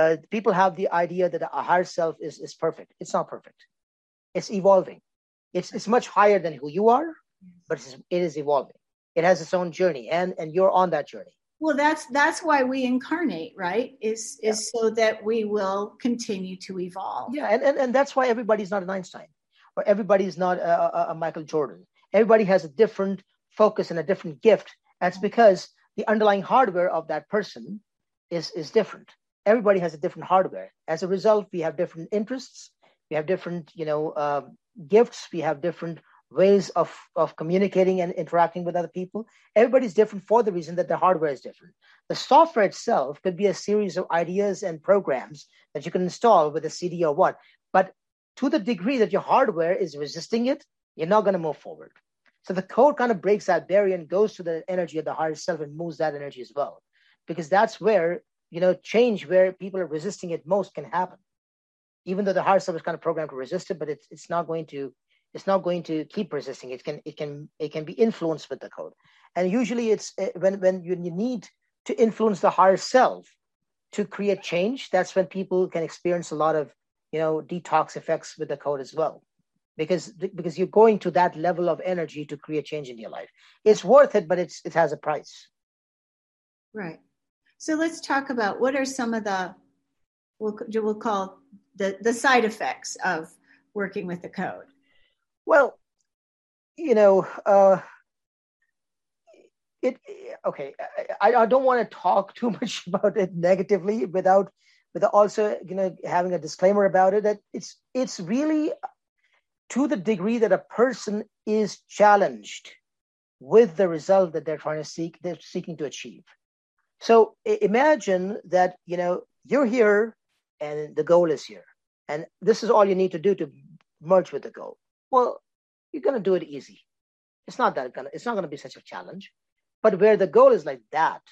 uh, people have the idea that a higher self is, is perfect. It's not perfect. It's evolving. It's, it's much higher than who you are, but it's, it is evolving. It has its own journey and, and you're on that journey. Well, that's that's why we incarnate, right? Is is yeah. so that we will continue to evolve. Yeah, and, and and that's why everybody's not an Einstein or everybody's not a, a, Michael Jordan. Everybody has a different focus and a different gift. That's because the underlying hardware of that person is, is different. Everybody has a different hardware. As a result, we have different interests, we have different, you know, uh, gifts, we have different ways of, of communicating and interacting with other people. Everybody's different for the reason that the hardware is different. The software itself could be a series of ideas and programs that you can install with a CD or what. But to the degree that your hardware is resisting it, you're not going to move forward. So the code kind of breaks that barrier and goes to the energy of the higher self and moves that energy as well. Because that's where, you know, change where people are resisting it most can happen. Even though the higher self is kind of programmed to resist it, but it's it's not going to it's not going to keep resisting. It can it can it can be influenced with the code. And usually it's eh, when when you need to influence the higher self to create change, that's when people can experience a lot of you know detox effects with the code as well because because you're going to that level of energy to create change in your life. It's worth it but it's it has a price. Right. So let's talk about what are some of the we'll, we'll call the the side effects of working with the code. Well you know uh it okay I, I don't want to talk too much about it negatively without but also you know having a disclaimer about it that it's it's really to the degree that a person is challenged with the result that they're trying to seek they're seeking to achieve. So imagine that you know you're here and the goal is here. And this is all you need to do to merge with the goal. Well you're going to do it easy. It's not that gonna it's not going to be such a challenge. But where the goal is like that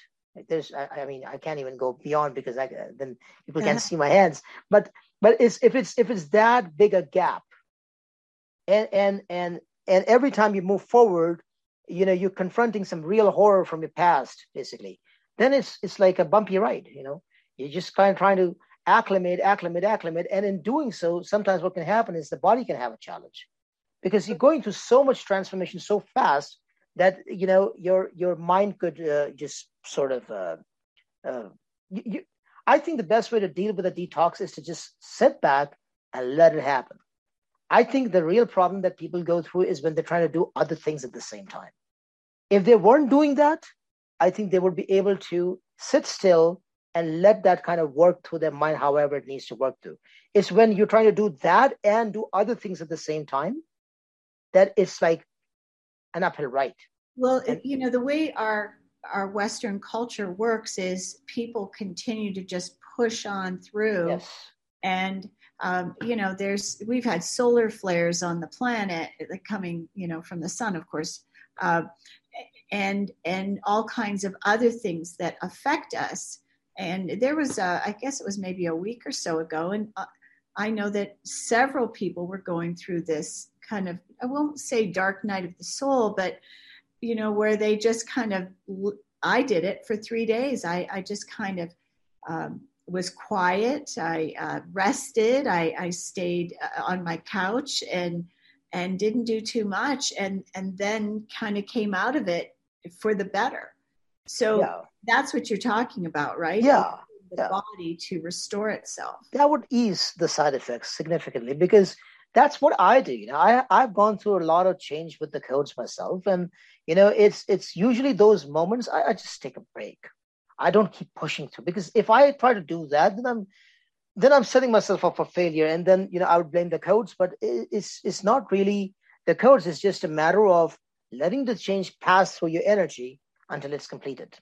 there's I, I, mean i can't even go beyond because i then people can't uh-huh. see my hands. But but it's if it's if it's that big a gap and and and and every time you move forward you know you're confronting some real horror from your past basically. Then it's it's like a bumpy ride you know? You're just kind of trying to acclimate acclimate acclimate. And in doing so sometimes what can happen is the body can have a challenge. Because you're going through so much transformation so fast that you know your your mind could uh, just sort of uh, uh, you, you, I think the best way to deal with a detox is to just sit back and let it happen. I think the real problem that people go through is when they're trying to do other things at the same time. If they weren't doing that, I think they would be able to sit still and let that kind of work through their mind however it needs to work through. It's when you're trying to do that and do other things at the same time that it's like an uphill right. Well, and, you know, the way our our Western culture works is people continue to just push on through. Yes. And um, you know, there's we've had solar flares on the planet coming, you know, from the sun, of course. uh, and and all kinds of other things that affect us. And there was, a, I guess it was maybe a week or so ago, and uh, I know that several people were going through this kind of, I won't say dark night of the soul, but you know, where they just kind of, I did it for three days. I, I just kind of um, was quiet. I uh, rested. I, I stayed uh, on my couch and and didn't do too much, and and then kind of came out of it for the better. So yeah. that's what you're talking about, right? Yeah. The yeah. body to restore itself. That would ease the side effects significantly because that's what I do. You know, I I've gone through a lot of change with the codes myself, and you know, it's it's usually those moments I, I just take a break. I don't keep pushing through because if I try to do that, then I'm then I'm setting myself up for failure, and then you know I would blame the codes. But it's it's not really the codes. It's just a matter of letting the change pass through your energy until it's completed.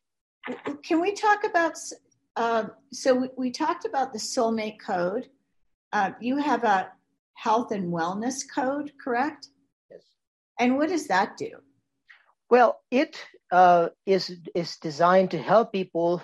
Can we talk about? Uh, so we, we, talked about the soulmate code. Uh, you have a health and wellness code, correct? Yes. And what does that do? Well, it uh, is is designed to help people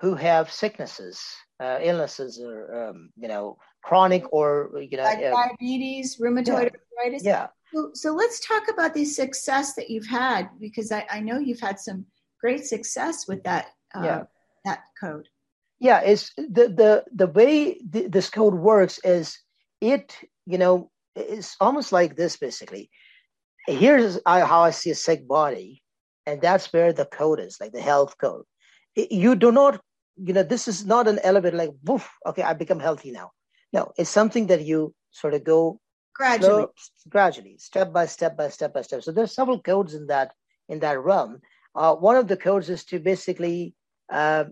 who have sicknesses, uh, illnesses, or um, you know, chronic or you know, like diabetes, rheumatoid yeah. arthritis. Yeah. So, so, let's talk about the success that you've had because I, I know you've had some great success with that uh, yeah. that code. Yeah, it's the the the way th- this code works is it you know it's almost like this basically. Here's how I see a sick body and that's where the code is like the health code. You do not you know this is not an elevator like woof okay i become healthy now. No it's something that you sort of go gradually. slow, gradually step by step by step by step. So there's several codes in that in that realm. Uh, one of the codes is to basically uh,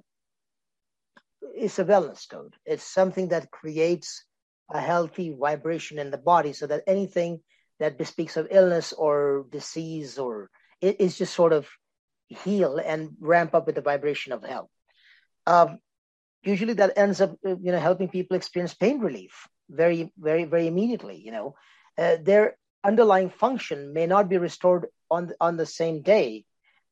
it's a wellness code. It's something that creates a healthy vibration in the body so that anything that bespeaks of illness or disease or it is just sort of heal and ramp up with the vibration of health. Um, usually that ends up, uh, you know, helping people experience pain relief very, very, very immediately. You know, uh, their underlying function may not be restored on on the same day,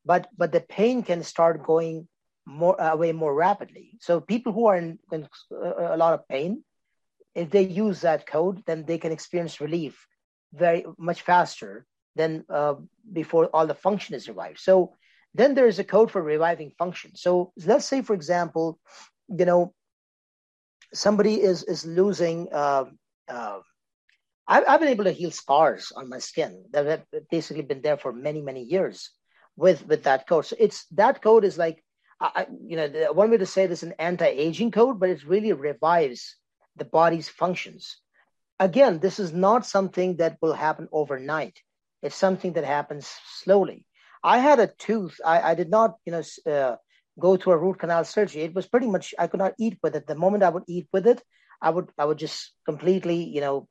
but but the pain can start going more uh, away more rapidly. So people who are in, in uh, a lot of pain, if they use that code, then they can experience relief very much faster than uh, before all the function is revived. So then there is a code for reviving function. So let's say, for example, you know, somebody is is losing. Uh, uh, I've, I've been able to heal scars on my skin that have basically been there for many many years with with that code. So it's that code is like, I, you know, one way to say this an anti-aging code, but it really revives the body's functions. Again, this is not something that will happen overnight it's something that happens slowly. I had a tooth. I, I did not, you know, uh, go to a root canal surgery. It was pretty much I could not eat with it. The moment I would eat with it, I would I would just completely, you know,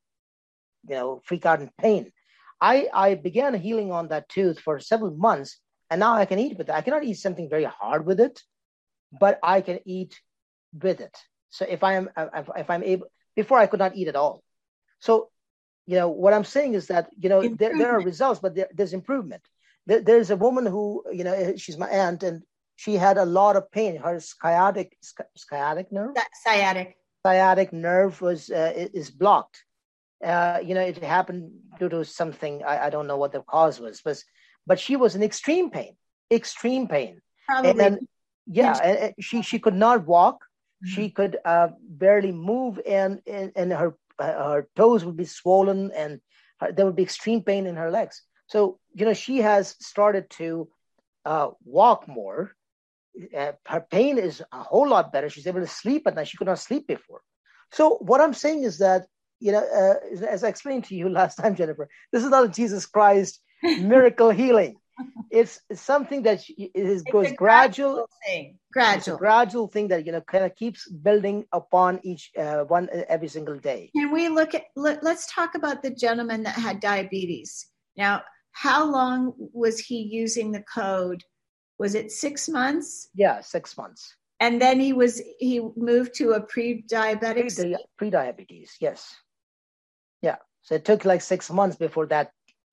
you know, freak out in pain. I I began healing on that tooth for several months, and now I can eat with it. I cannot eat something very hard with it, but I can eat with it. So if I am if, if I'm able before I could not eat at all. So you know what i'm saying is that you know there, there are results but there, there's improvement. There, there's a woman who you know she's my aunt and she had a lot of pain. Her sciatic sciatic nerve? Sciatic. Sciatic nerve was uh, is blocked. Uh, you know it happened due to something I, I don't know what the cause was but but she was in extreme pain extreme pain. Probably. and, yeah and she she could not walk. Mm-hmm. she could uh, barely move and, and and her her toes would be swollen and her, there would be extreme pain in her legs. So, you know, she has started to uh, walk more. Uh, her pain is a whole lot better. She's able to sleep at night. She could not sleep before. So, what I'm saying is that, you know, uh, as I explained to you last time, Jennifer, this is not a Jesus Christ miracle healing it's, something that is, goes gradual, gradual thing. Gradual, gradual thing that you know kind of keeps building upon each uh, one uh, every single day. Can we look at? Let, let's talk about the gentleman that had diabetes. Now, how long was he using the code? Was it six months? Yeah, six months. And then he was he moved to a pre-diabetic. Pre-diabetes, yes. Yeah. So it took like six months before that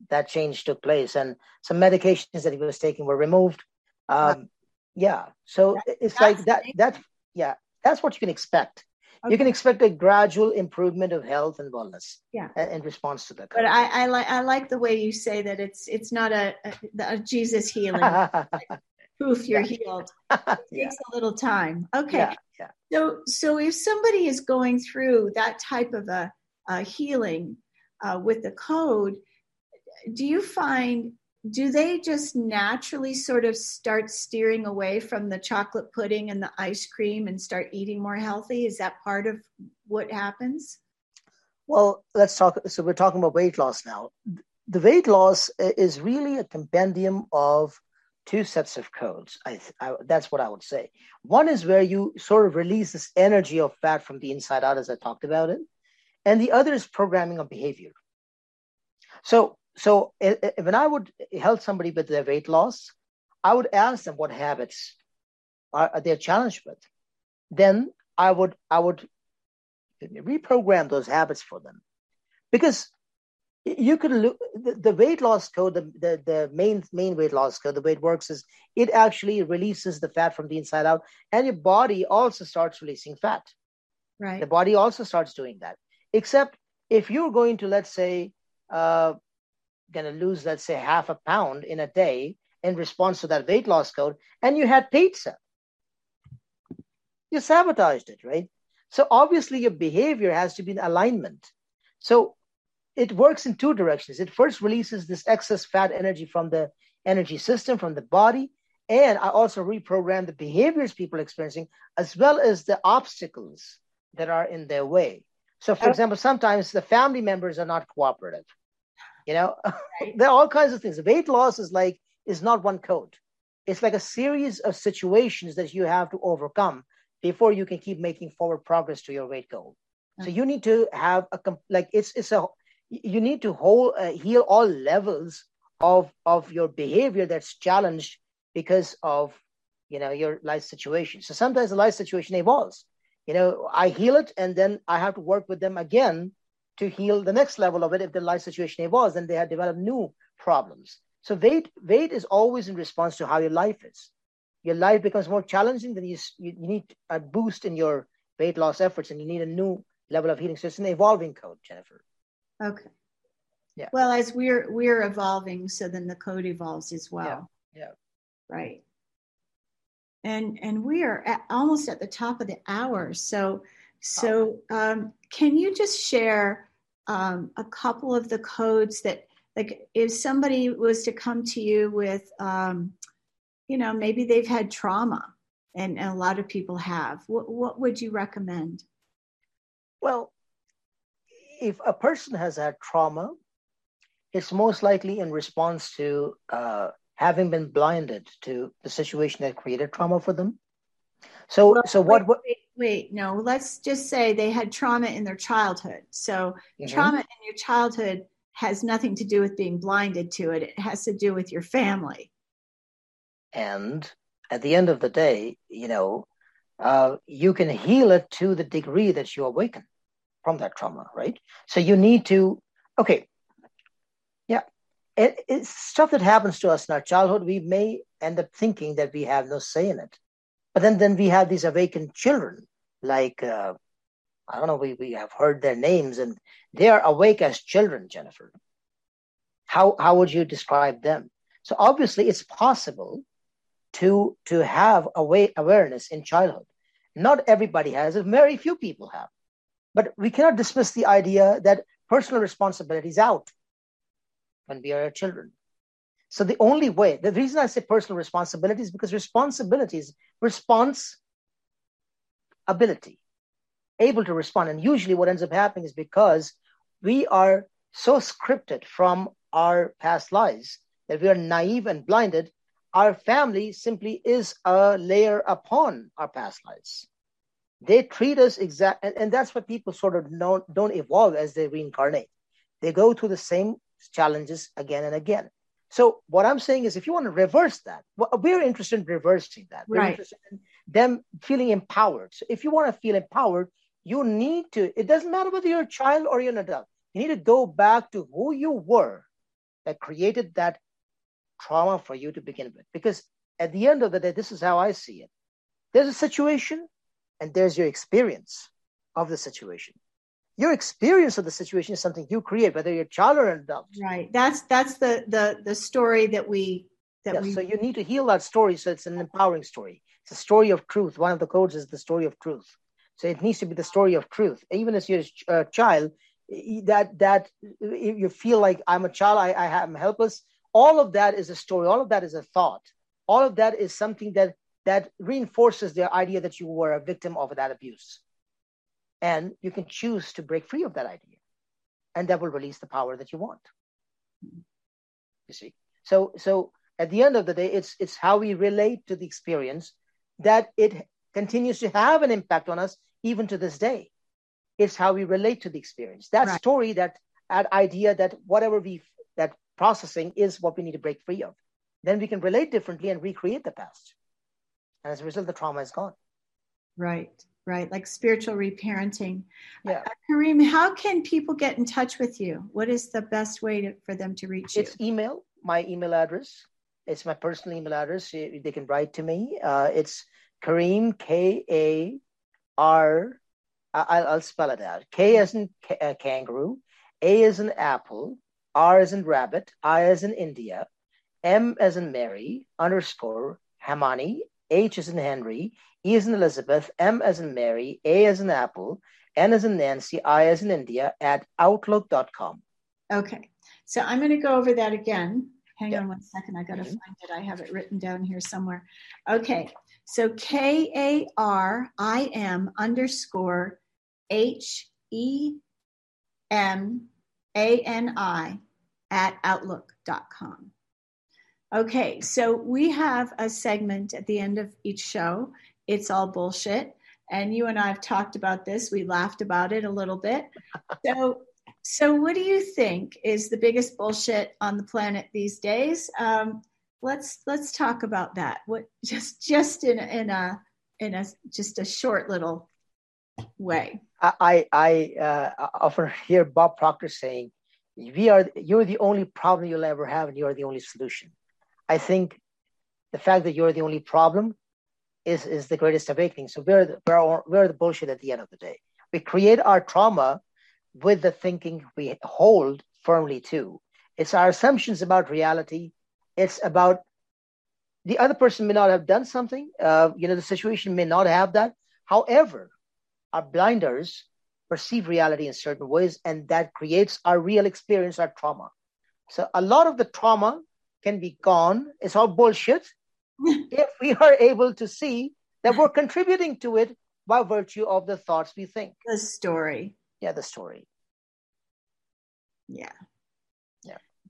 that change took place, and some medications that he was taking were removed. Um, yeah, so that, it's like that. That's yeah, that's what you can expect. Okay. You can expect a gradual improvement of health and wellness. Yeah. In response to that. But I, I like I like the way you say that it's it's not a, a, a Jesus healing. like, poof, you're yeah. healed. It yeah. takes a little time. Okay. Yeah. yeah. So so if somebody is going through that type of a, a healing uh, with the code, do you find do they just naturally sort of start steering away from the chocolate pudding and the ice cream and start eating more healthy? Is that part of what happens? Well, let's talk. So, we're talking about weight loss now. The weight loss is really a compendium of two sets of codes. I, I, that's what I would say. One is where you sort of release this energy of fat from the inside out, as I talked about it, and the other is programming of behavior. So so when I would help somebody with their weight loss, I would ask them what habits are, they challenged with. Then I would I would reprogram those habits for them, because you could look the, the weight loss code, the, the the main main weight loss code. The way it works is it actually releases the fat from the inside out, and your body also starts releasing fat. Right. The body also starts doing that. Except if you're going to let's say uh, going to lose, let's say, half a pound in a day in response to that weight loss code, and you had pizza. You sabotaged it, right? So obviously, your behavior has to be in alignment. So it works in two directions. It first releases this excess fat energy from the energy system, from the body, and I also reprogram the behaviors people are experiencing, as well as the obstacles that are in their way. So, for example, sometimes the family members are not cooperative. You know, right. there are all kinds of things. Weight loss is like is not one code. It's like a series of situations that you have to overcome before you can keep making forward progress to your weight goal. So you need to have a like it's it's a you need to hold uh, heal all levels of of your behavior that's challenged because of you know your life situation. So sometimes the life situation evolves. You know, I heal it and then I have to work with them again to heal the next level of it if the life situation evolves and they have developed new problems. So weight weight is always in response to how your life is. Your life becomes more challenging, then you, you, you need a boost in your weight loss efforts and you need a new level of healing. So it's an evolving code, Jennifer. Okay. Yeah. Well, as we're we're evolving, so then the code evolves as well. Yeah. yeah. Right. And and we are at, almost at the top of the hour. So so um, can you just share um, a couple of the codes that like if somebody was to come to you with um, you know maybe they've had trauma and, and a lot of people have what, what would you recommend? Well if a person has had trauma it's most likely in response to uh, having been blinded to the situation that created trauma for them. So well, so what, what wait, no, let's just say they had trauma in their childhood. So mm-hmm. trauma in your childhood has nothing to do with being blinded to it. It has to do with your family. And at the end of the day, you know, uh, you can heal it to the degree that you awaken from that trauma, right? So you need to, okay, yeah, it, it's stuff that happens to us in our childhood. We may end up thinking that we have no say in it, but then then we have these awakened children like uh, I don't know, we, we have heard their names and they are awake as children, Jennifer. How how would you describe them? So obviously it's possible to to have away awareness in childhood. Not everybody has it, very few people have. But we cannot dismiss the idea that personal responsibility is out when we are children. So the only way, the reason I say personal responsibility is because responsibilities, response ability, able to respond. And usually what ends up happening is because we are so scripted from our past lives that we are naive and blinded, our family simply is a layer upon our past lives. They treat us exact, and, and that's what people sort of don't, don't evolve as they reincarnate. They go through the same challenges again and again. So what I'm saying is, if you want to reverse that, we're interested in reversing that. We're right. interested in them feeling empowered. So if you want to feel empowered, you need to. It doesn't matter whether you're a child or you're an adult. You need to go back to who you were that created that trauma for you to begin with. Because at the end of the day, this is how I see it. There's a situation and there's your experience of the situation. Your experience of the situation is something you create, whether you're a child or an adult. Right. That's that's the the the story that we that Yeah, we so you need to heal that story so it's an empowering story. A story of truth. One of the codes is the story of truth. So it needs to be the story of truth. Even as you're a child, that that you feel like I'm a child, I, I am helpless. All of that is a story. All of that is a thought. All of that is something that that reinforces the idea that you were a victim of that abuse. And you can choose to break free of that idea. And that will release the power that you want. You see? So so at the end of the day, it's it's how we relate to the experience that it continues to have an impact on us even to this day. It's how we relate to the experience. That Right. story, that that idea that whatever we that processing is what we need to break free of. Then we can relate differently and recreate the past. And as a result, the trauma is gone. right right like spiritual reparenting. Yeah. Uh, Karim, how can people get in touch with you? What is the best way to, for them to reach you? It's email, my email address. It's my personal email address. They can write to me. Uh, it's Karim, K A R, I'll, I'll spell it out. K as in ca- uh, kangaroo, A as in apple, R as in rabbit, I as in India, M as in Mary, underscore, Hemani, H as in Henry, E as in Elizabeth, M as in Mary, A as in apple, N as in Nancy, I as in India, at outlook.com. Okay. So I'm going to go over that again. Hang Yeah. on one second. I got to Mhm. find it. I have it written down here somewhere. Okay. So K A R I M underscore H E M A N I at outlook.com. Okay. So we have a segment at the end of each show. It's all bullshit. And you and I have talked about this. We laughed about it a little bit. So so, what do you think is the biggest bullshit on the planet these days? Um, let's let's talk about that. What just just in in a in a just a short little way. I I uh, often hear Bob Proctor saying, "We are you're the only problem you'll ever have, and you're the only solution." I think the fact that you're the only problem is is the greatest awakening. So we're the, we're we're the bullshit at the end of the day. We create our trauma with the thinking we hold firmly to. It's our assumptions about reality. It's about the other person may not have done something. Uh, you know, the situation may not have that. However, our blinders perceive reality in certain ways, and that creates our real experience, our trauma. So a lot of the trauma can be gone. It's all bullshit if we are able to see that we're contributing to it by virtue of the thoughts we think. The story. Yeah, the story. Yeah.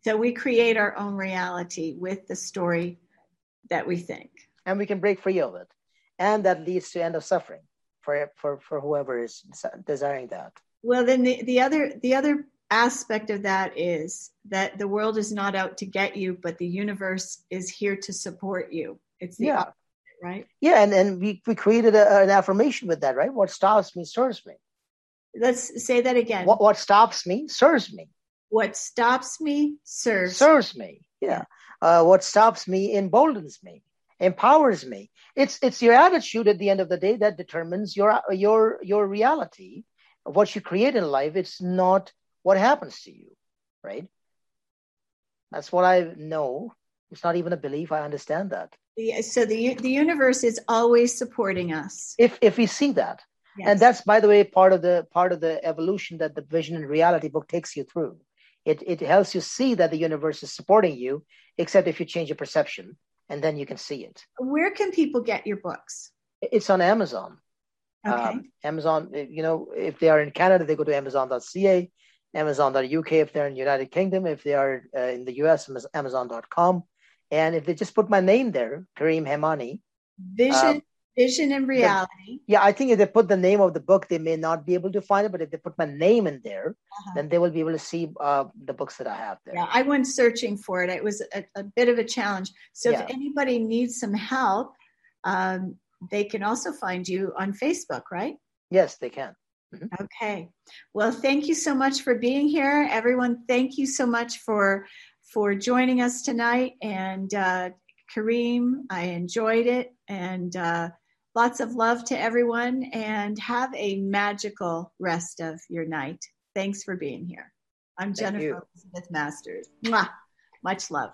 So we create our own reality with the story that we think. And we can break free of it. And that leads to end of suffering for, for, for whoever is desiring that. Well, then the, the other the other aspect of that is that the world is not out to get you, but the universe is here to support you. It's the Yeah. opposite, right? Yeah, and, and we, we created a, an affirmation with that, right? What stops me serves me. Let's say that again. What, what stops me serves me. What stops me serves. serves me. Yeah. Uh, what stops me emboldens me, empowers me. It's it's your attitude at the end of the day that determines your your your reality, what you create in life. It's not what happens to you, right? That's what I know. It's not even a belief. I understand that. The- so the the universe is always supporting us. If if we see that, Yes. and that's by the way part of the part of the evolution that the vision and reality book takes you through it it helps you see that the universe is supporting you except if you change your perception and then you can see it where can people get your books? it's on amazon Okay. um, amazon you know if they are in canada they go to amazon.ca amazon.uk if they're in the united kingdom if they are uh, in the us amazon.com and if they just put my name there karim hemani vision, um, vision and reality. yeah i think if they put the name of the book they may not be able to find it but if they put my name in there Uh-huh. then they will be able to see uh, the books that i have there Yeah, I went searching for it. It was a, a bit of a challenge. So Yeah. if anybody needs some help, um, they can also find you on Facebook, right? yes they can Okay. Well, thank you so much for being here, everyone. Thank you so much for for joining us tonight. And uh, Karim, I enjoyed it. And uh, Lots of love to everyone and have a magical rest of your night. Thanks for being here. I'm Thank Jennifer you. Elizabeth Masters. Mwah. Much love.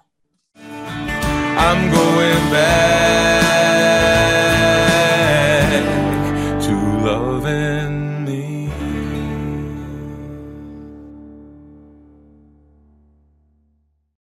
I'm going back.